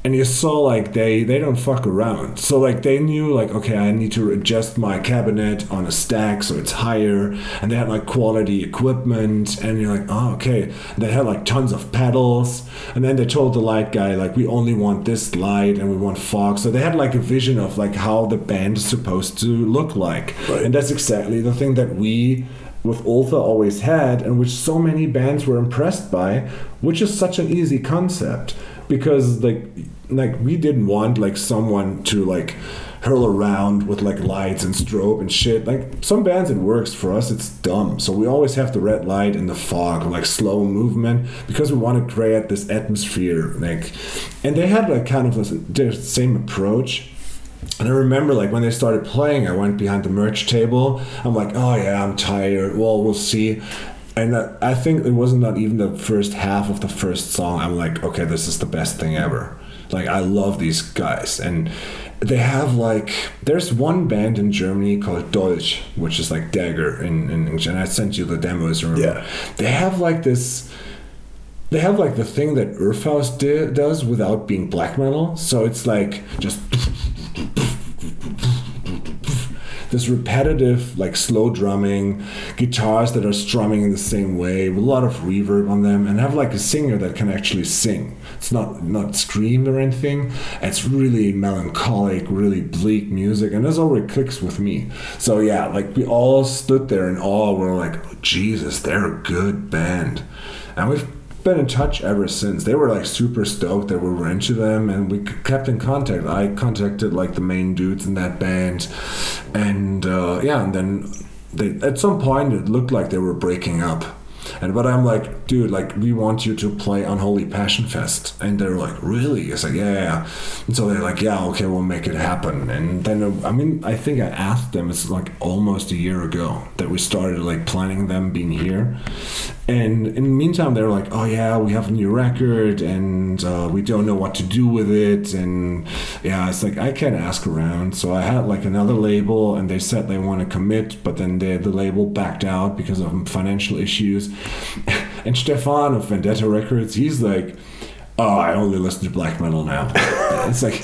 And you saw like they they don't fuck around. So like they knew like okay I need to adjust my cabinet on a stack so it's higher, and they had like quality equipment, and you're like oh okay. They had like tons of pedals, and then they told the light guy like we only want this light and we want fog. So they had like a vision of like how the band is supposed to look like, Right. and that's exactly the thing that we with Ultha always had, and which so many bands were impressed by, which is such an easy concept because like like we didn't want like someone to like hurl around with like lights and strobe and shit. Like some bands it works for us, it's dumb. So we always have the red light and the fog, like slow movement, because we want to create this atmosphere. Like, and they had like kind of the same approach. And I remember, like, when they started playing, I went behind the merch table. I'm like, oh, yeah, I'm tired. Well, we'll see. And I think it wasn't not even the first half of the first song. I'm like, okay, this is the best thing ever. Like, I love these guys. And they have, like, there's one band in Germany called Dolch, which is like dagger in, in English. And I sent you the demos, remember? Yeah. They have, like, this they have like the thing that Urfaust does without being black metal. So it's like just this repetitive, like slow drumming, guitars that are strumming in the same way, with a lot of reverb on them, and have like a singer that can actually sing. It's not not scream or anything. It's really melancholic, really bleak music, and this already clicks with me. So yeah, like we all stood there in awe. We're like, oh, Jesus, they're a good band, and we've been in touch ever since. They were like super stoked that we were into them, and we kept in contact. I contacted like the main dudes in that band, and uh, yeah, and then they at some point it looked like they were breaking up. And but I'm like, dude, like we want you to play Unholy Passion Fest, and they're like, really? It's like, yeah, yeah. And so they're like, yeah, okay, we'll make it happen. And then uh, I mean, I think I asked them. It's like almost a year ago that we started like planning them being here, and in the meantime, they're like, oh yeah, we have a new record, and uh, we don't know what to do with it, and yeah, it's like I can't ask around. So I had like another label, and they said they want to commit, but then they, the label backed out because of financial issues. and Stefan of Vendetta Records, he's like, oh, I only listen to black metal now. it's like,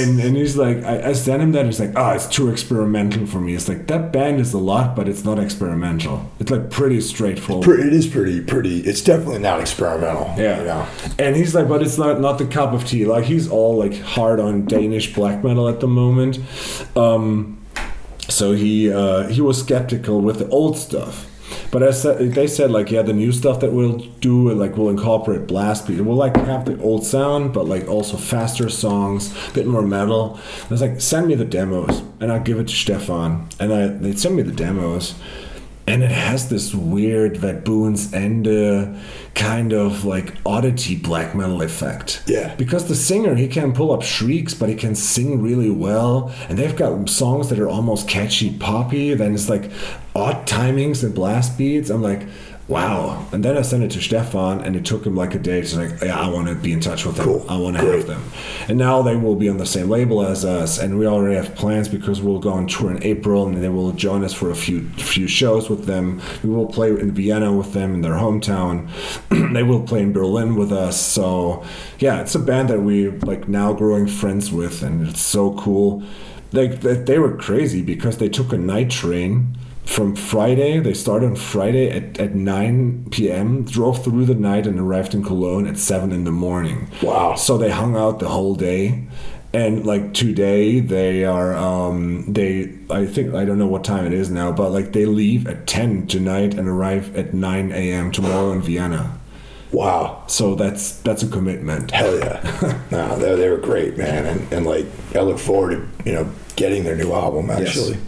and, and he's like, I, I sent him that. He's like, oh, it's too experimental for me. It's like that band is a lot, but it's not experimental. It's like pretty straightforward. It is pretty, pretty. It's definitely not experimental. Yeah. You know? And he's like, but it's not not the cup of tea. Like he's all like hard on Danish black metal at the moment. Um, so he uh, he was skeptical with the old stuff. But said, they said like yeah, the new stuff that we'll do like we'll incorporate blast beat. We'll like have the old sound, but like also faster songs, a bit more metal. And I was like, send me the demos, and I'll give it to Stefan. And I they send me the demos, and it has this weird Baboons Ende uh, kind of like oddity black metal effect. Yeah. Because the singer he can pull up shrieks, but he can sing really well, and they've got songs that are almost catchy poppy. Then it's like odd timings and blast beats. I'm like. Wow. And then I sent it to Stefan, and it took him like a day to like, yeah, I want to be in touch with them. Cool. I want to have them. And now they will be on the same label as us, and we already have plans because we'll go on tour in April, and they will join us for a few few shows with them. We will play in Vienna with them in their hometown. they will play in Berlin with us. So yeah, it's a band that we like now growing friends with, and it's so cool. Like they, they were crazy because they took a night train from Friday. They started on Friday at, at 9 p.m., drove through the night, and arrived in Cologne at 7 in the morning. Wow. So they hung out the whole day. And like today, they are, um, they, I think, I don't know what time it is now, but like they leave at 10 tonight and arrive at 9 a.m. tomorrow in Vienna. Wow. So that's that's a commitment. Hell yeah. no, they, they were great, man. And, and like, I look forward to, you know, getting their new album, actually.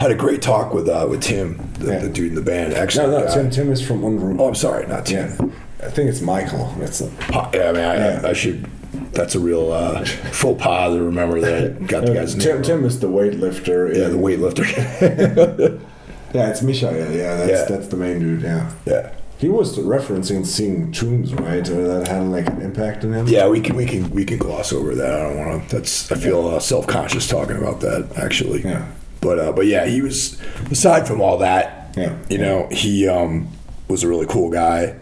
Had a great talk with uh, with Tim, the, Yeah. the dude in the band. Actually, no, uh, Tim, Tim is from One Room. Oh, I'm sorry, not Tim. yeah. I think it's Michael. That's a, Yeah, I mean, I, Yeah. I, I should. That's a real uh, faux pas to remember that I got the guy's Tim, name. Tim is the weightlifter. Yeah, in- the weightlifter. Yeah, it's Misha. Yeah, yeah, that's Yeah. that's the main dude. Yeah, yeah, he was referencing seeing tombs, right? Or that had like an impact on him. yeah. We can we can we can gloss over that. I don't want to. That's I feel uh, self conscious talking about that actually. Yeah. But uh, but yeah, he was aside from all that. Yeah. You know, he um, was a really cool guy,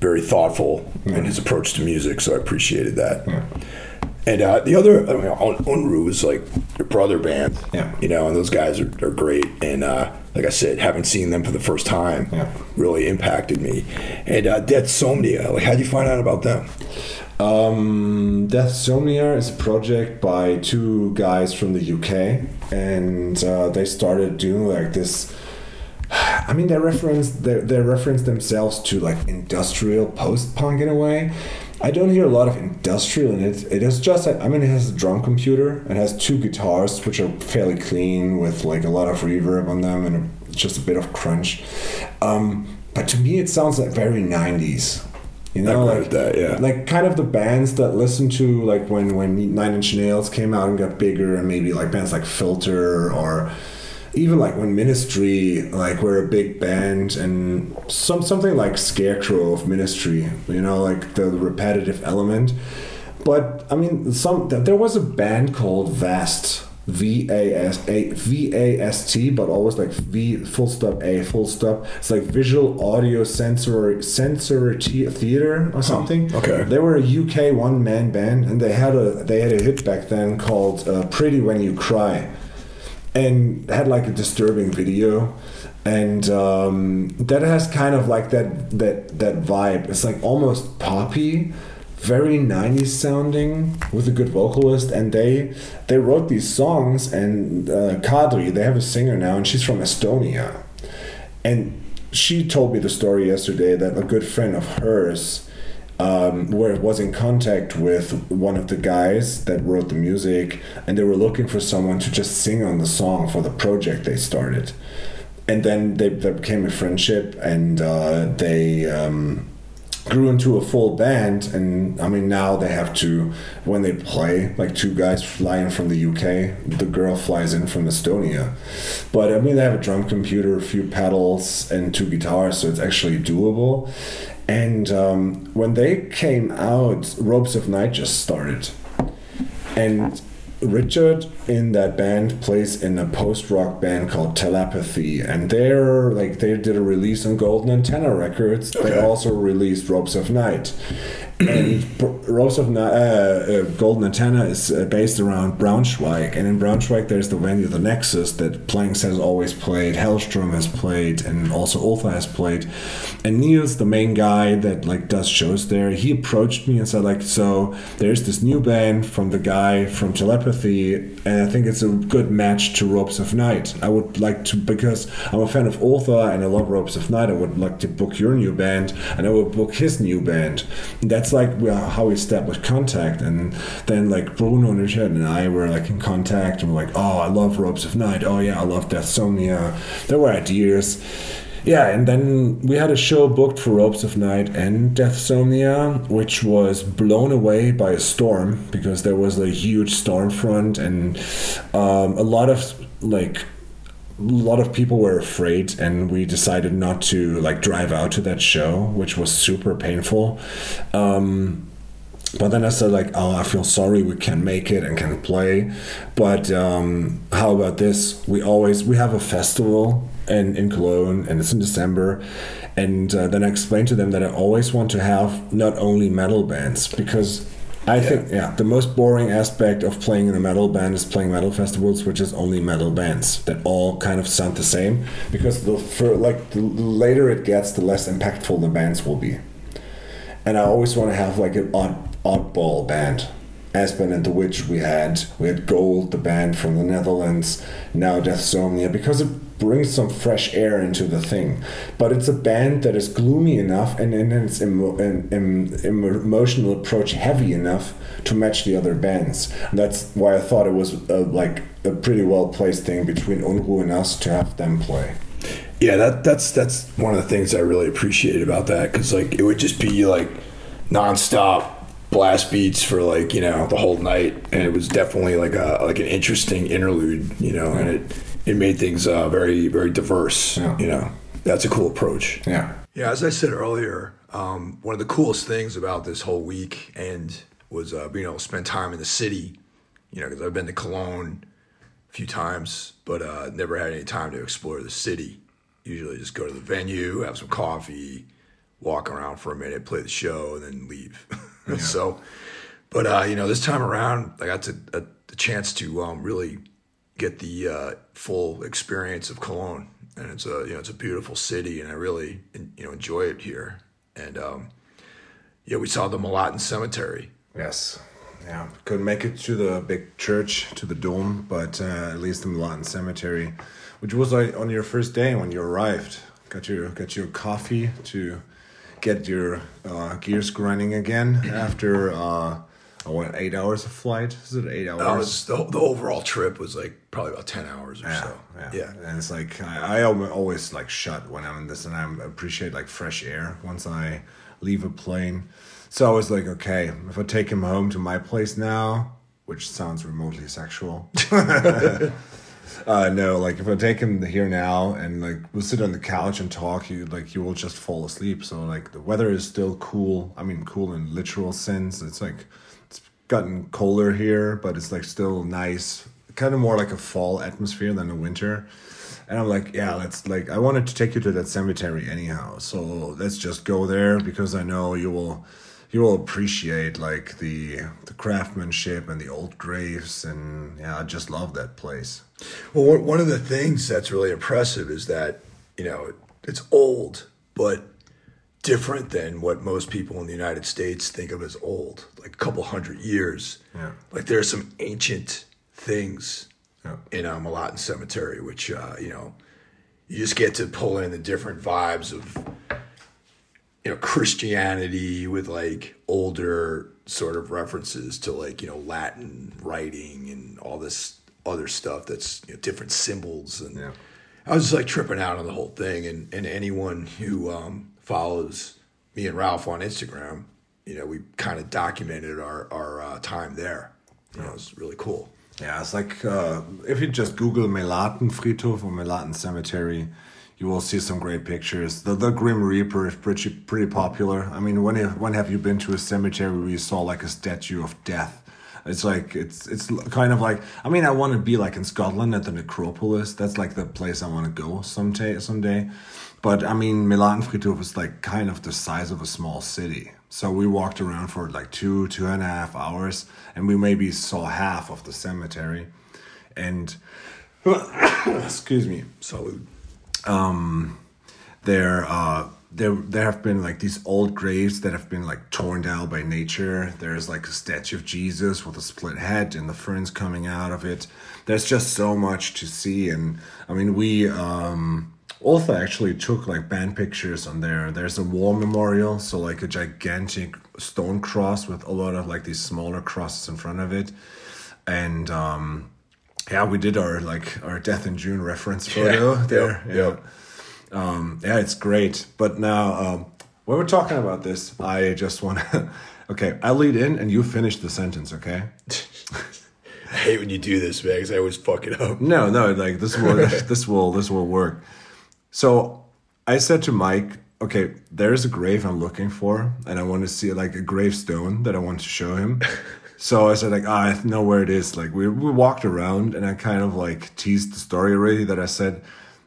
very thoughtful in his approach to music. So I appreciated that. Yeah. And uh, the other, I mean, Un- Unruh is like your brother band. Yeah. You know, and those guys are, are great. And uh, like I said, having seen them for the first time Yeah. really impacted me. And uh, Death Somnia, like, how'd you find out about them? Um, Death Somnia is a project by two guys from the UK, and uh, they started doing like this. I mean, they reference they they reference themselves to like industrial post punk in a way. I don't hear a lot of industrial in it. It is just, I mean, it has a drum computer. It has two guitars, which are fairly clean with like a lot of reverb on them and just a bit of crunch. Um, but to me, it sounds like very 90s. You know, like that, yeah. like kind of the bands that listen to like when when Nine Inch Nails came out and got bigger, and maybe like bands like Filter or even like when Ministry like were a big band and some something like Scarecrow of Ministry, you know, like the repetitive element. But I mean, some there was a band called Vast. V A S A V A S T, but always like V full stop A full stop. It's like visual audio sensory sensory the- theater or something. okay. They were a UK one man band, and they had a they had a hit back then called uh, "Pretty When You Cry," and had like a disturbing video, and um, that has kind of like that that that vibe. It's like almost poppy, very 90s sounding with a good vocalist, and they they wrote these songs. And uh, Kadri, they have a singer now, and she's from Estonia, and she told me the story yesterday that a good friend of hers um, where was in contact with one of the guys that wrote the music, and they were looking for someone to just sing on the song for the project they started. and then they, became a friendship, and uh, they. Um, grew into a full band and i mean now they have to when they play like two guys fly in from the uk the girl flies in from estonia. But i mean they have a drum computer a few pedals and two guitars so it's actually doable. And um, when they came out ropes of night just started. And Richard in that band plays in a post rock band called Telepathy, and they're like they did a release on Golden Antenna Records. Okay. They also released Ropes of Night, and Ropes of Night, uh, uh, Golden Antenna is uh, based around Braunschweig, and in Braunschweig there's the venue, the Nexus, that Planks has always played, Hellstrom has played, and also Ultha has played. And Niels, the main guy that like does shows there, he approached me and said like, so there's this new band from the guy from Telepathy, and I think it's a good match to Ropes of Night. I would like to because I'm a fan of Ultha and I love Ropes of Night. I would like to book your new band, and I will book his new band. And that's like how we established contact. And then like Bruno and Richard and I were like in contact, and we're like, oh, I love Ropes of Night. Oh yeah, I love Deathsomnia. There were ideas yeah, and then we had a show booked for Ropes of Night and Deathsomnia, which was blown away by a storm because there was a huge storm front and um, a lot of like a lot of people were afraid and we decided not to like drive out to that show which was super painful. Um, but then I said like, oh, I feel sorry. We can't make it and can play, but um, how about this? We always we have a festival in in Cologne and it's in December, and uh, then I explained to them that I always want to have not only metal bands because I yeah. think yeah, the most boring aspect of playing in a metal band is playing metal festivals, which is only metal bands that all kind of sound the same. Because the for like the later it gets, the less impactful the bands will be. And I always want to have like an odd oddball band. Aspen and the Witch we had, we had Gold, the band from the Netherlands, now Deathsomnia, because it brings some fresh air into the thing. But it's a band that is gloomy enough and in its emo- emotional approach heavy enough to match the other bands. And that's why I thought it was a, like a pretty well placed thing between Unruh and us to have them play. Yeah, that that's that's one of the things I really appreciated about that because like it would just be like nonstop blast beats for like you know the whole night and it was definitely like a like an interesting interlude you know and it it made things uh, very very diverse. Yeah. You know, that's a cool approach. Yeah. Yeah. As I said earlier, um, one of the coolest things about this whole week and was uh, being able to spend time in the city. You know, because I've been to Cologne a few times, but uh, never had any time to explore the city. Usually, just go to the venue, have some coffee, walk around for a minute, play the show, and then leave. Yeah. so, but uh, you know, this time around, I got to, a, uh, the chance to um, really get the uh, full experience of Cologne, and it's a you know it's a beautiful city, and I really you know enjoy it here. And um, yeah, we saw the Melaten Cemetery. Yes, yeah, couldn't make it to the big church to the dome, but uh, at least the Melaten Cemetery, which was like on your first day when you arrived. Got your got your coffee to get your uh, gears grinding again after. I went eight hours of flight. Is it eight hours? was, the, the overall trip was like probably about ten hours or yeah, so. Yeah. yeah, and it's like I, I always like shut when I'm in this, and I appreciate like fresh air once I leave a plane. So I was like, okay, if I take him home to my place now, which sounds remotely sexual. uh, no, like if I take him here now and like we'll sit on the couch and talk, you like you will just fall asleep. So like the weather is still cool. I mean, cool in literal sense. It's like it's gotten colder here, but it's like still nice, kind of more like a fall atmosphere than a winter. And I'm like, yeah, let's like I wanted to take you to that cemetery anyhow. So let's just go there because I know you will you will appreciate like the the craftsmanship and the old graves and yeah, I just love that place. Well, one of the things that's really impressive is that, you know, it's old, but different than what most people in the United States think of as old, like a couple hundred years. Yeah. Like there are some ancient things yeah. in a Melaten Cemetery, which uh, you know, you just get to pull in the different vibes of you know Christianity with like older sort of references to like you know Latin writing and all this other stuff that's you know, different symbols and. Yeah I was just like tripping out on the whole thing, and and anyone who um, follows me and Ralph on Instagram, you know, we kind of documented our our uh, time there. You know, it was really cool. Yeah, it's like uh, if you just Google Melaten Friedhof or Melaten Cemetery, you will see some great pictures. The the Grim Reaper is pretty pretty popular. I mean, when when have you been to a cemetery where you saw like a statue of death? It's like it's it's kind of like I mean I want to be like in Scotland at the necropolis. That's like the place I want to go someday someday. But I mean Melaten Friedhof is like kind of the size of a small city. So we walked around for like two two and a half hours, and we maybe saw half of the cemetery. And excuse me, salute. Um, there uh there there have been like these old graves that have been like torn down by nature. There's like a statue of Jesus with a split head and the ferns coming out of it. There's just so much to see, and I mean we um also actually took like band pictures on there. There's a war memorial, so like a gigantic stone cross with a lot of like these smaller crosses in front of it, and um yeah, we did our like our death in June reference photo yeah, there. Yeah. yeah. Um, yeah, it's great. But now, um, when we're talking about this, I just want to. okay, I lead in and you finish the sentence, okay? I hate when you do this, man, because I always fuck it up. No, no, like this will, this will, this will work. So I said to Mike, okay, there's a grave I'm looking for, and I want to see like a gravestone that I want to show him. So I said like, ah, I know where it is. Like we we walked around, and I kind of like teased the story already that I said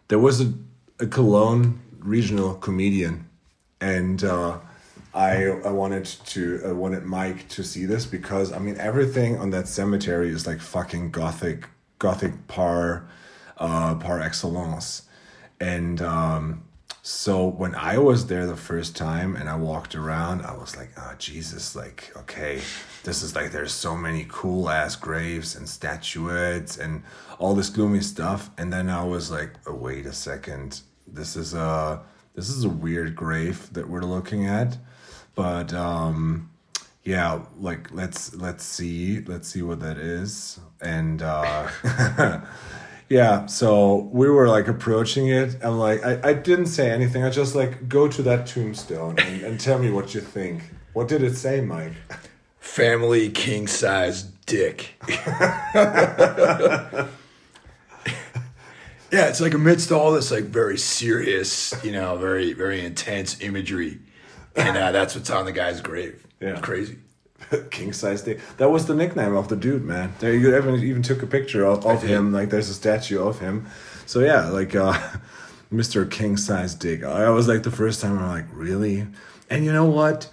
there was a a Cologne regional comedian, and uh, I I wanted to I wanted Mike to see this because I mean everything on that cemetery is like fucking gothic gothic par uh, par excellence, and um, so when I was there the first time and I walked around, I was like, oh Jesus, like okay, this is like there's so many cool ass graves and statuettes and all this gloomy stuff. And then I was like, oh, wait a second, this is a this is a weird grave that we're looking at, but um, yeah, like let's let's see let's see what that is, and uh, yeah, so we were like approaching it. I'm like, I, I didn't say anything. I just like go to that tombstone and, and tell me what you think. What did it say, Mike? Family king size dick. Yeah, it's like amidst all this like very serious, you know, very very intense imagery, and uh, that's what's on the guy's grave. Yeah, it's crazy. King size dick. That was the nickname of the dude, man. There you even even took a picture of, of him. Like there's a statue of him. So yeah, like uh, Mr. King size dick. I was like the first time I'm like really, and you know what?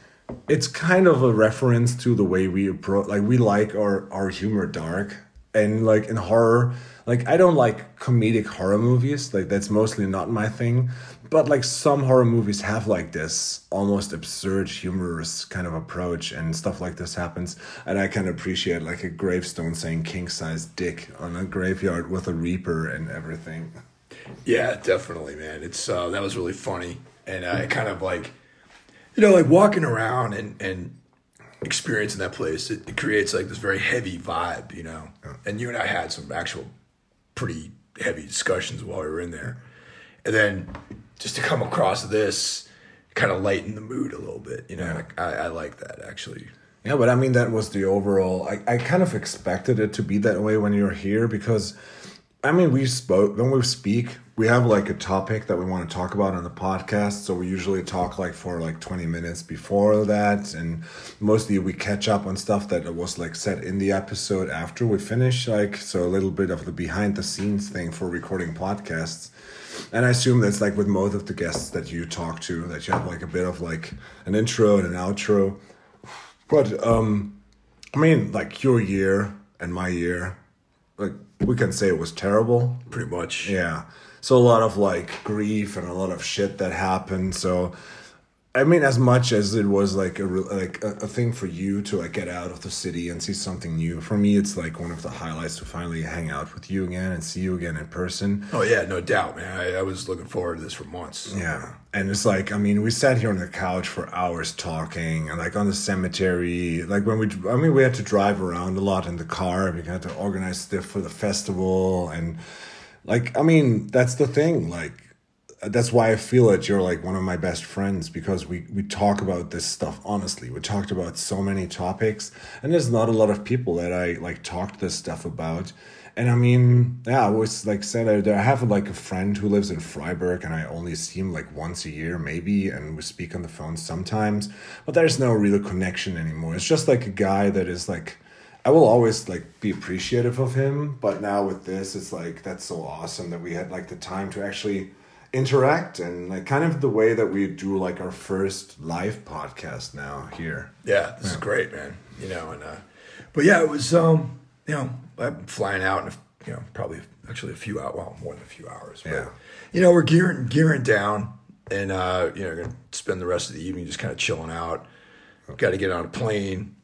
It's kind of a reference to the way we approach. Like we like our our humor dark, and like in horror like I don't like comedic horror movies. Like that's mostly not my thing. But like some horror movies have like this almost absurd, humorous kind of approach, and stuff like this happens. And I can appreciate like a gravestone saying "king size dick" on a graveyard with a reaper and everything. Yeah, definitely, man. It's uh, that was really funny, and I kind of like, you know, like walking around and and experiencing that place. It, it creates like this very heavy vibe, you know. And you and I had some actual pretty heavy discussions while we were in there. And then just to come across this kind of lighten the mood a little bit, you know, yeah. I, I like that actually. Yeah, but I mean, that was the overall. I, I kind of expected it to be that way when you're here because I mean, we spoke when we speak. We have like a topic that we want to talk about on the podcast, so we usually talk like for like twenty minutes before that, and mostly we catch up on stuff that was like said in the episode after we finish. Like so, a little bit of the behind the scenes thing for recording podcasts. And I assume that's like with most of the guests that you talk to, that you have like a bit of like an intro and an outro. But um, I mean, like your year and my year, like we can say it was terrible. Pretty much. Yeah. So a lot of like grief and a lot of shit that happened. So I mean, as much as it was like a like a, a, thing for you to like get out of the city and see something new, for me, it's like one of the highlights to finally hang out with you again and see you again in person. Oh yeah, no doubt, man. I, I was looking forward to this for months. Yeah, and it's like I mean, we sat here on the couch for hours talking, and like on the cemetery, like when we, I mean, we had to drive around a lot in the car. We had to organize stuff for the festival and like I mean, that's the thing. Like that's why I feel that you're like one of my best friends because we we talk about this stuff honestly. We talked about so many topics, and there's not a lot of people that I like talked this stuff about. And I mean, yeah, I always like said I, I have like a friend who lives in Freiburg, and I only see him like once a year, maybe, and we speak on the phone sometimes. But there's no real connection anymore. It's just like a guy that is like. I will always like be appreciative of him, but now with this, it's like that's so awesome that we had like the time to actually interact and like kind of the way that we do like our first live podcast now here. Yeah, this yeah. is great, man. You know, and uh, but yeah, it was um, you know, I'm flying out and you know probably actually a few hours, well, more than a few hours. But, yeah, you know, we're gearing gearing down, and uh, you know, gonna spend the rest of the evening just kind of chilling out. Got to get on a plane,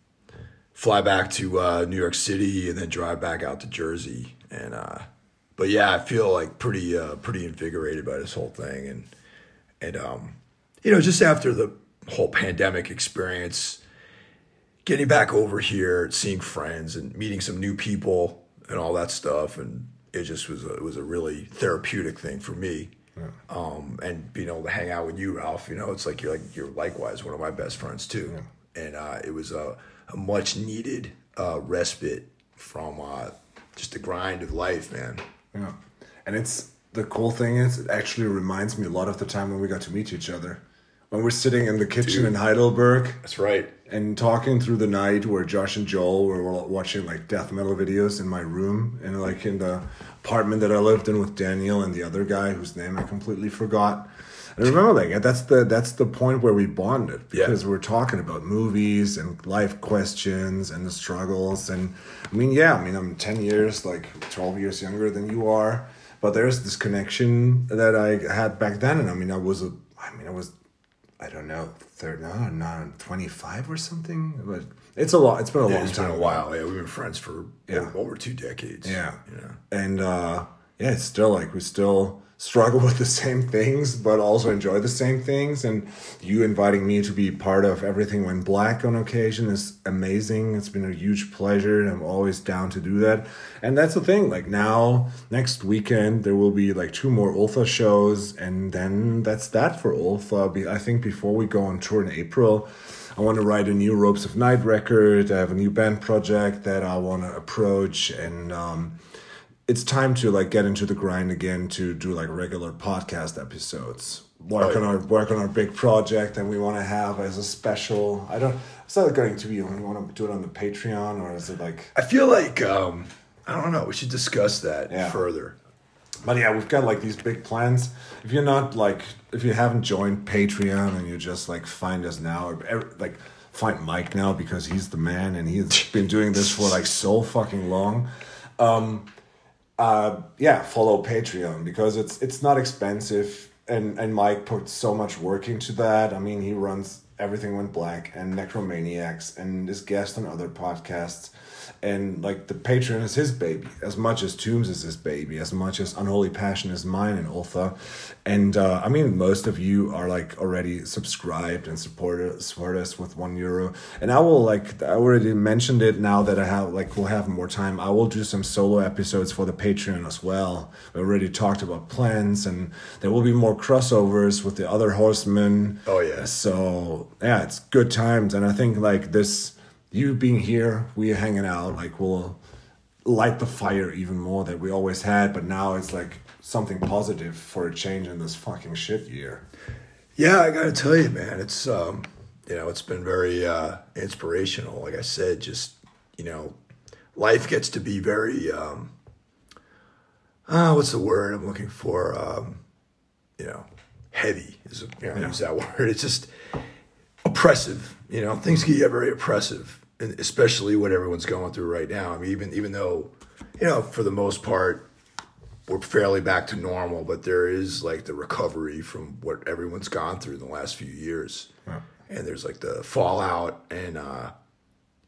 fly back to uh, New York City, and then drive back out to Jersey, and uh, but yeah, I feel like pretty uh, pretty invigorated by this whole thing, and and um, you know, just after the whole pandemic experience, getting back over here, seeing friends, and meeting some new people, and all that stuff, and it just was a, it was a really therapeutic thing for me. Yeah. Um, and being able to hang out with you, Ralph, you know, it's like you're like you're likewise one of my best friends too, yeah. and uh, it was a, a much needed uh, respite from uh, just the grind of life, man. Yeah. And it's the cool thing is it actually reminds me a lot of the time when we got to meet each other. When we're sitting in the kitchen Dude. in Heidelberg. That's right. And talking through the night where Josh and Joel were watching like death metal videos in my room and like in the apartment that I lived in with Daniel and the other guy whose name I completely forgot. I remember like that's the that's the point where we bonded because yeah. we're talking about movies and life questions and the struggles. And I mean yeah I mean I'm ten years like twelve years younger than you are but there's this connection that I had back then. And I mean I was a I mean I was I don't know third no not twenty five or something but it's a lot it's been a yeah, long time been a while. Yeah we've been friends for yeah. over two decades. Yeah. Yeah. And uh yeah it's still like we still struggle with the same things but also enjoy the same things and you inviting me to be part of Everything Went Black on occasion is amazing. It's been a huge pleasure and i'm always down to do that. And that's the thing like now next weekend there will be like two more Ultha shows and then that's that for Ultha. I think before we go on tour in april I want to write a new Ropes of Night record. I have a new band project that I want to approach, and um, it's time to like get into the grind again to do like regular podcast episodes work oh, yeah. on our work on our big project that we want to have as a special i don't is that going to be you want to do it on the patreon or is it like i feel like um i don't know we should discuss that yeah. further but yeah we've got like these big plans if you're not like if you haven't joined patreon and you just like find us now or like find mike now because he's the man and he's been doing this for like so fucking long um uh, yeah, follow Patreon because it's it's not expensive, and and Mike put so much work into that. I mean, he runs Everything Went Black and Necromaniacs and is guest on other podcasts and like the Patreon is his baby as much as Tombs is his baby, as much as Unholy Passion is mine and Ultha. And uh, I mean, most of you are like already subscribed and support support us with one euro. And I will like I already mentioned it. Now that I have like we'll have more time, I will do some solo episodes for the Patreon as well. We already talked about plans, and there will be more crossovers with the other horsemen. Oh yeah. So yeah, it's good times, and I think like this you being here, we are hanging out, like we'll light the fire even more that we always had, but now it's like something positive for a change in this fucking shit year. Yeah, I gotta tell you, man, it's um, you know, it's been very uh, inspirational. Like I said, just you know, life gets to be very um, uh, what's the word I'm looking for? Um, you know, heavy is you know, yeah. use that word. It's just oppressive. You know, things get very oppressive especially what everyone's going through right now. I mean, even even though, you know, for the most part, we're fairly back to normal, but there is like the recovery from what everyone's gone through in the last few years, yeah. and there's like the fallout and uh,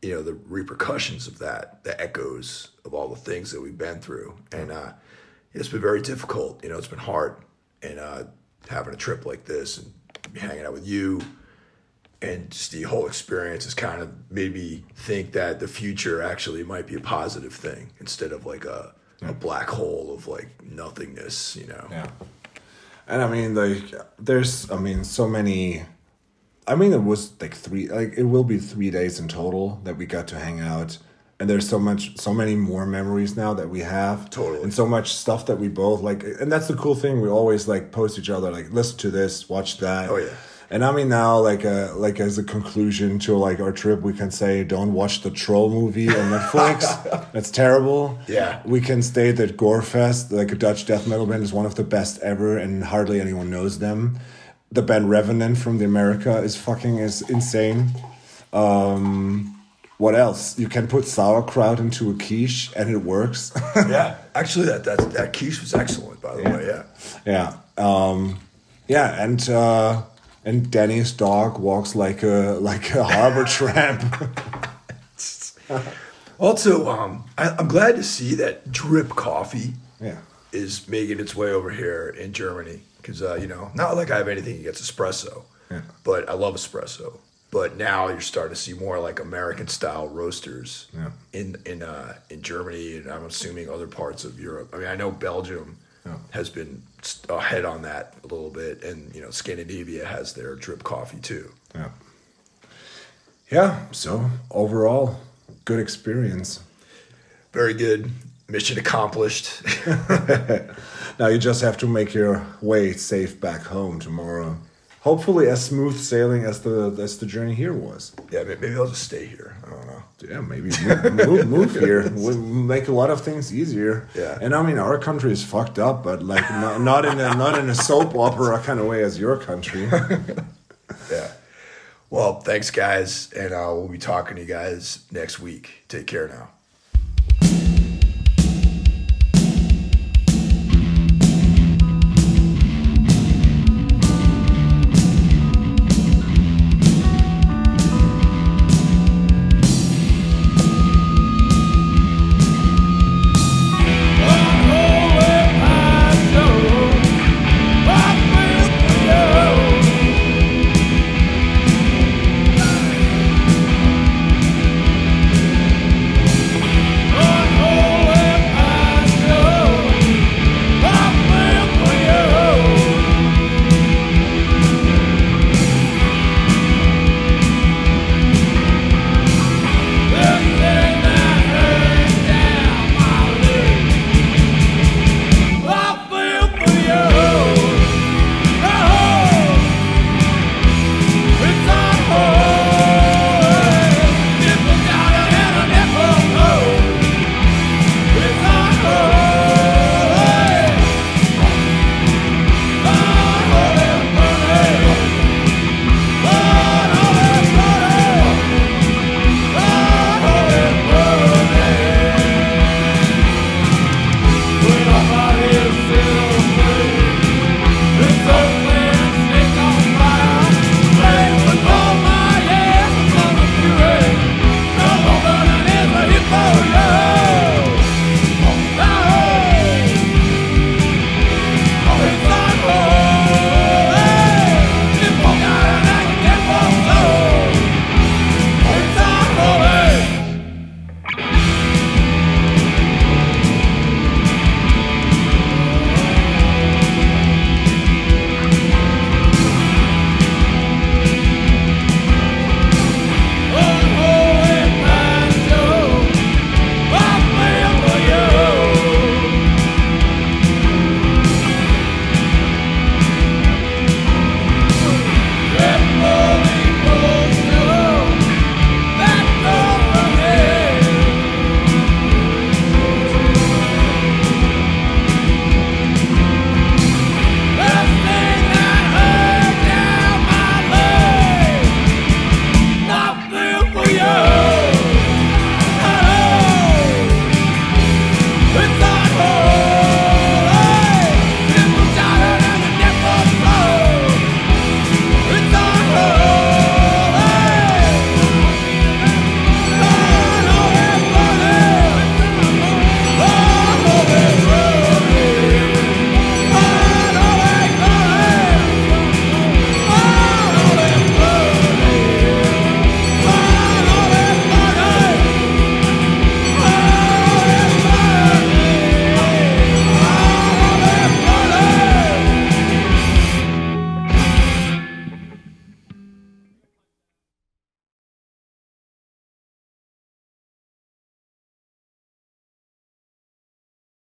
you know the repercussions of that, the echoes of all the things that we've been through, and uh, it's been very difficult. You know, it's been hard, and uh, having a trip like this and hanging out with you and just the whole experience has kind of made me think that the future actually might be a positive thing instead of like a a black hole of like nothingness, you know. Yeah. And I mean, like, there's, I mean, so many. I mean, it was like three, like, it will be three days in total that we got to hang out. And there's so much, so many more memories now that we have. Totally. And so much stuff that we both like. And that's the cool thing. We always like post each other, like, listen to this, watch that. Oh, yeah. And I mean now, like a like as a conclusion to like our trip, we can say don't watch the Troll movie on Netflix. That's terrible. Yeah. We can state that Gorefest, like a Dutch death metal band, is one of the best ever, and hardly anyone knows them. The band Revenant from the America is fucking is insane. Um, what else? You can put sauerkraut into a quiche and it works. yeah, actually, that that that quiche was excellent, by the way. Yeah. yeah. Um, yeah, and uh, and Danny's dog walks like a like a harbor tramp. Also, um, I, I'm glad to see that drip coffee yeah. is making its way over here in Germany because uh, you know, not like I have anything against espresso, Yeah. but I love espresso. But now you're starting to see more like American style roasters Yeah. in in uh, in Germany and I'm assuming other parts of Europe. I mean, I know Belgium. Has been ahead on that a little bit, and you know, Scandinavia has their drip coffee too. Yeah. Yeah. So overall, good experience. Very good. Mission accomplished. Now you just have to make your way safe back home tomorrow. Hopefully, as smooth sailing as the as the journey here was. yeah, may- maybe I'll just stay here. I don't know. Yeah, maybe move, move, move here. We make a lot of things easier. Yeah. and I mean our country is fucked up, but like not, not in a not in a soap opera kind of way as your country. Yeah. Well, thanks, guys, and uh, we'll be talking to you guys next week. Take care now.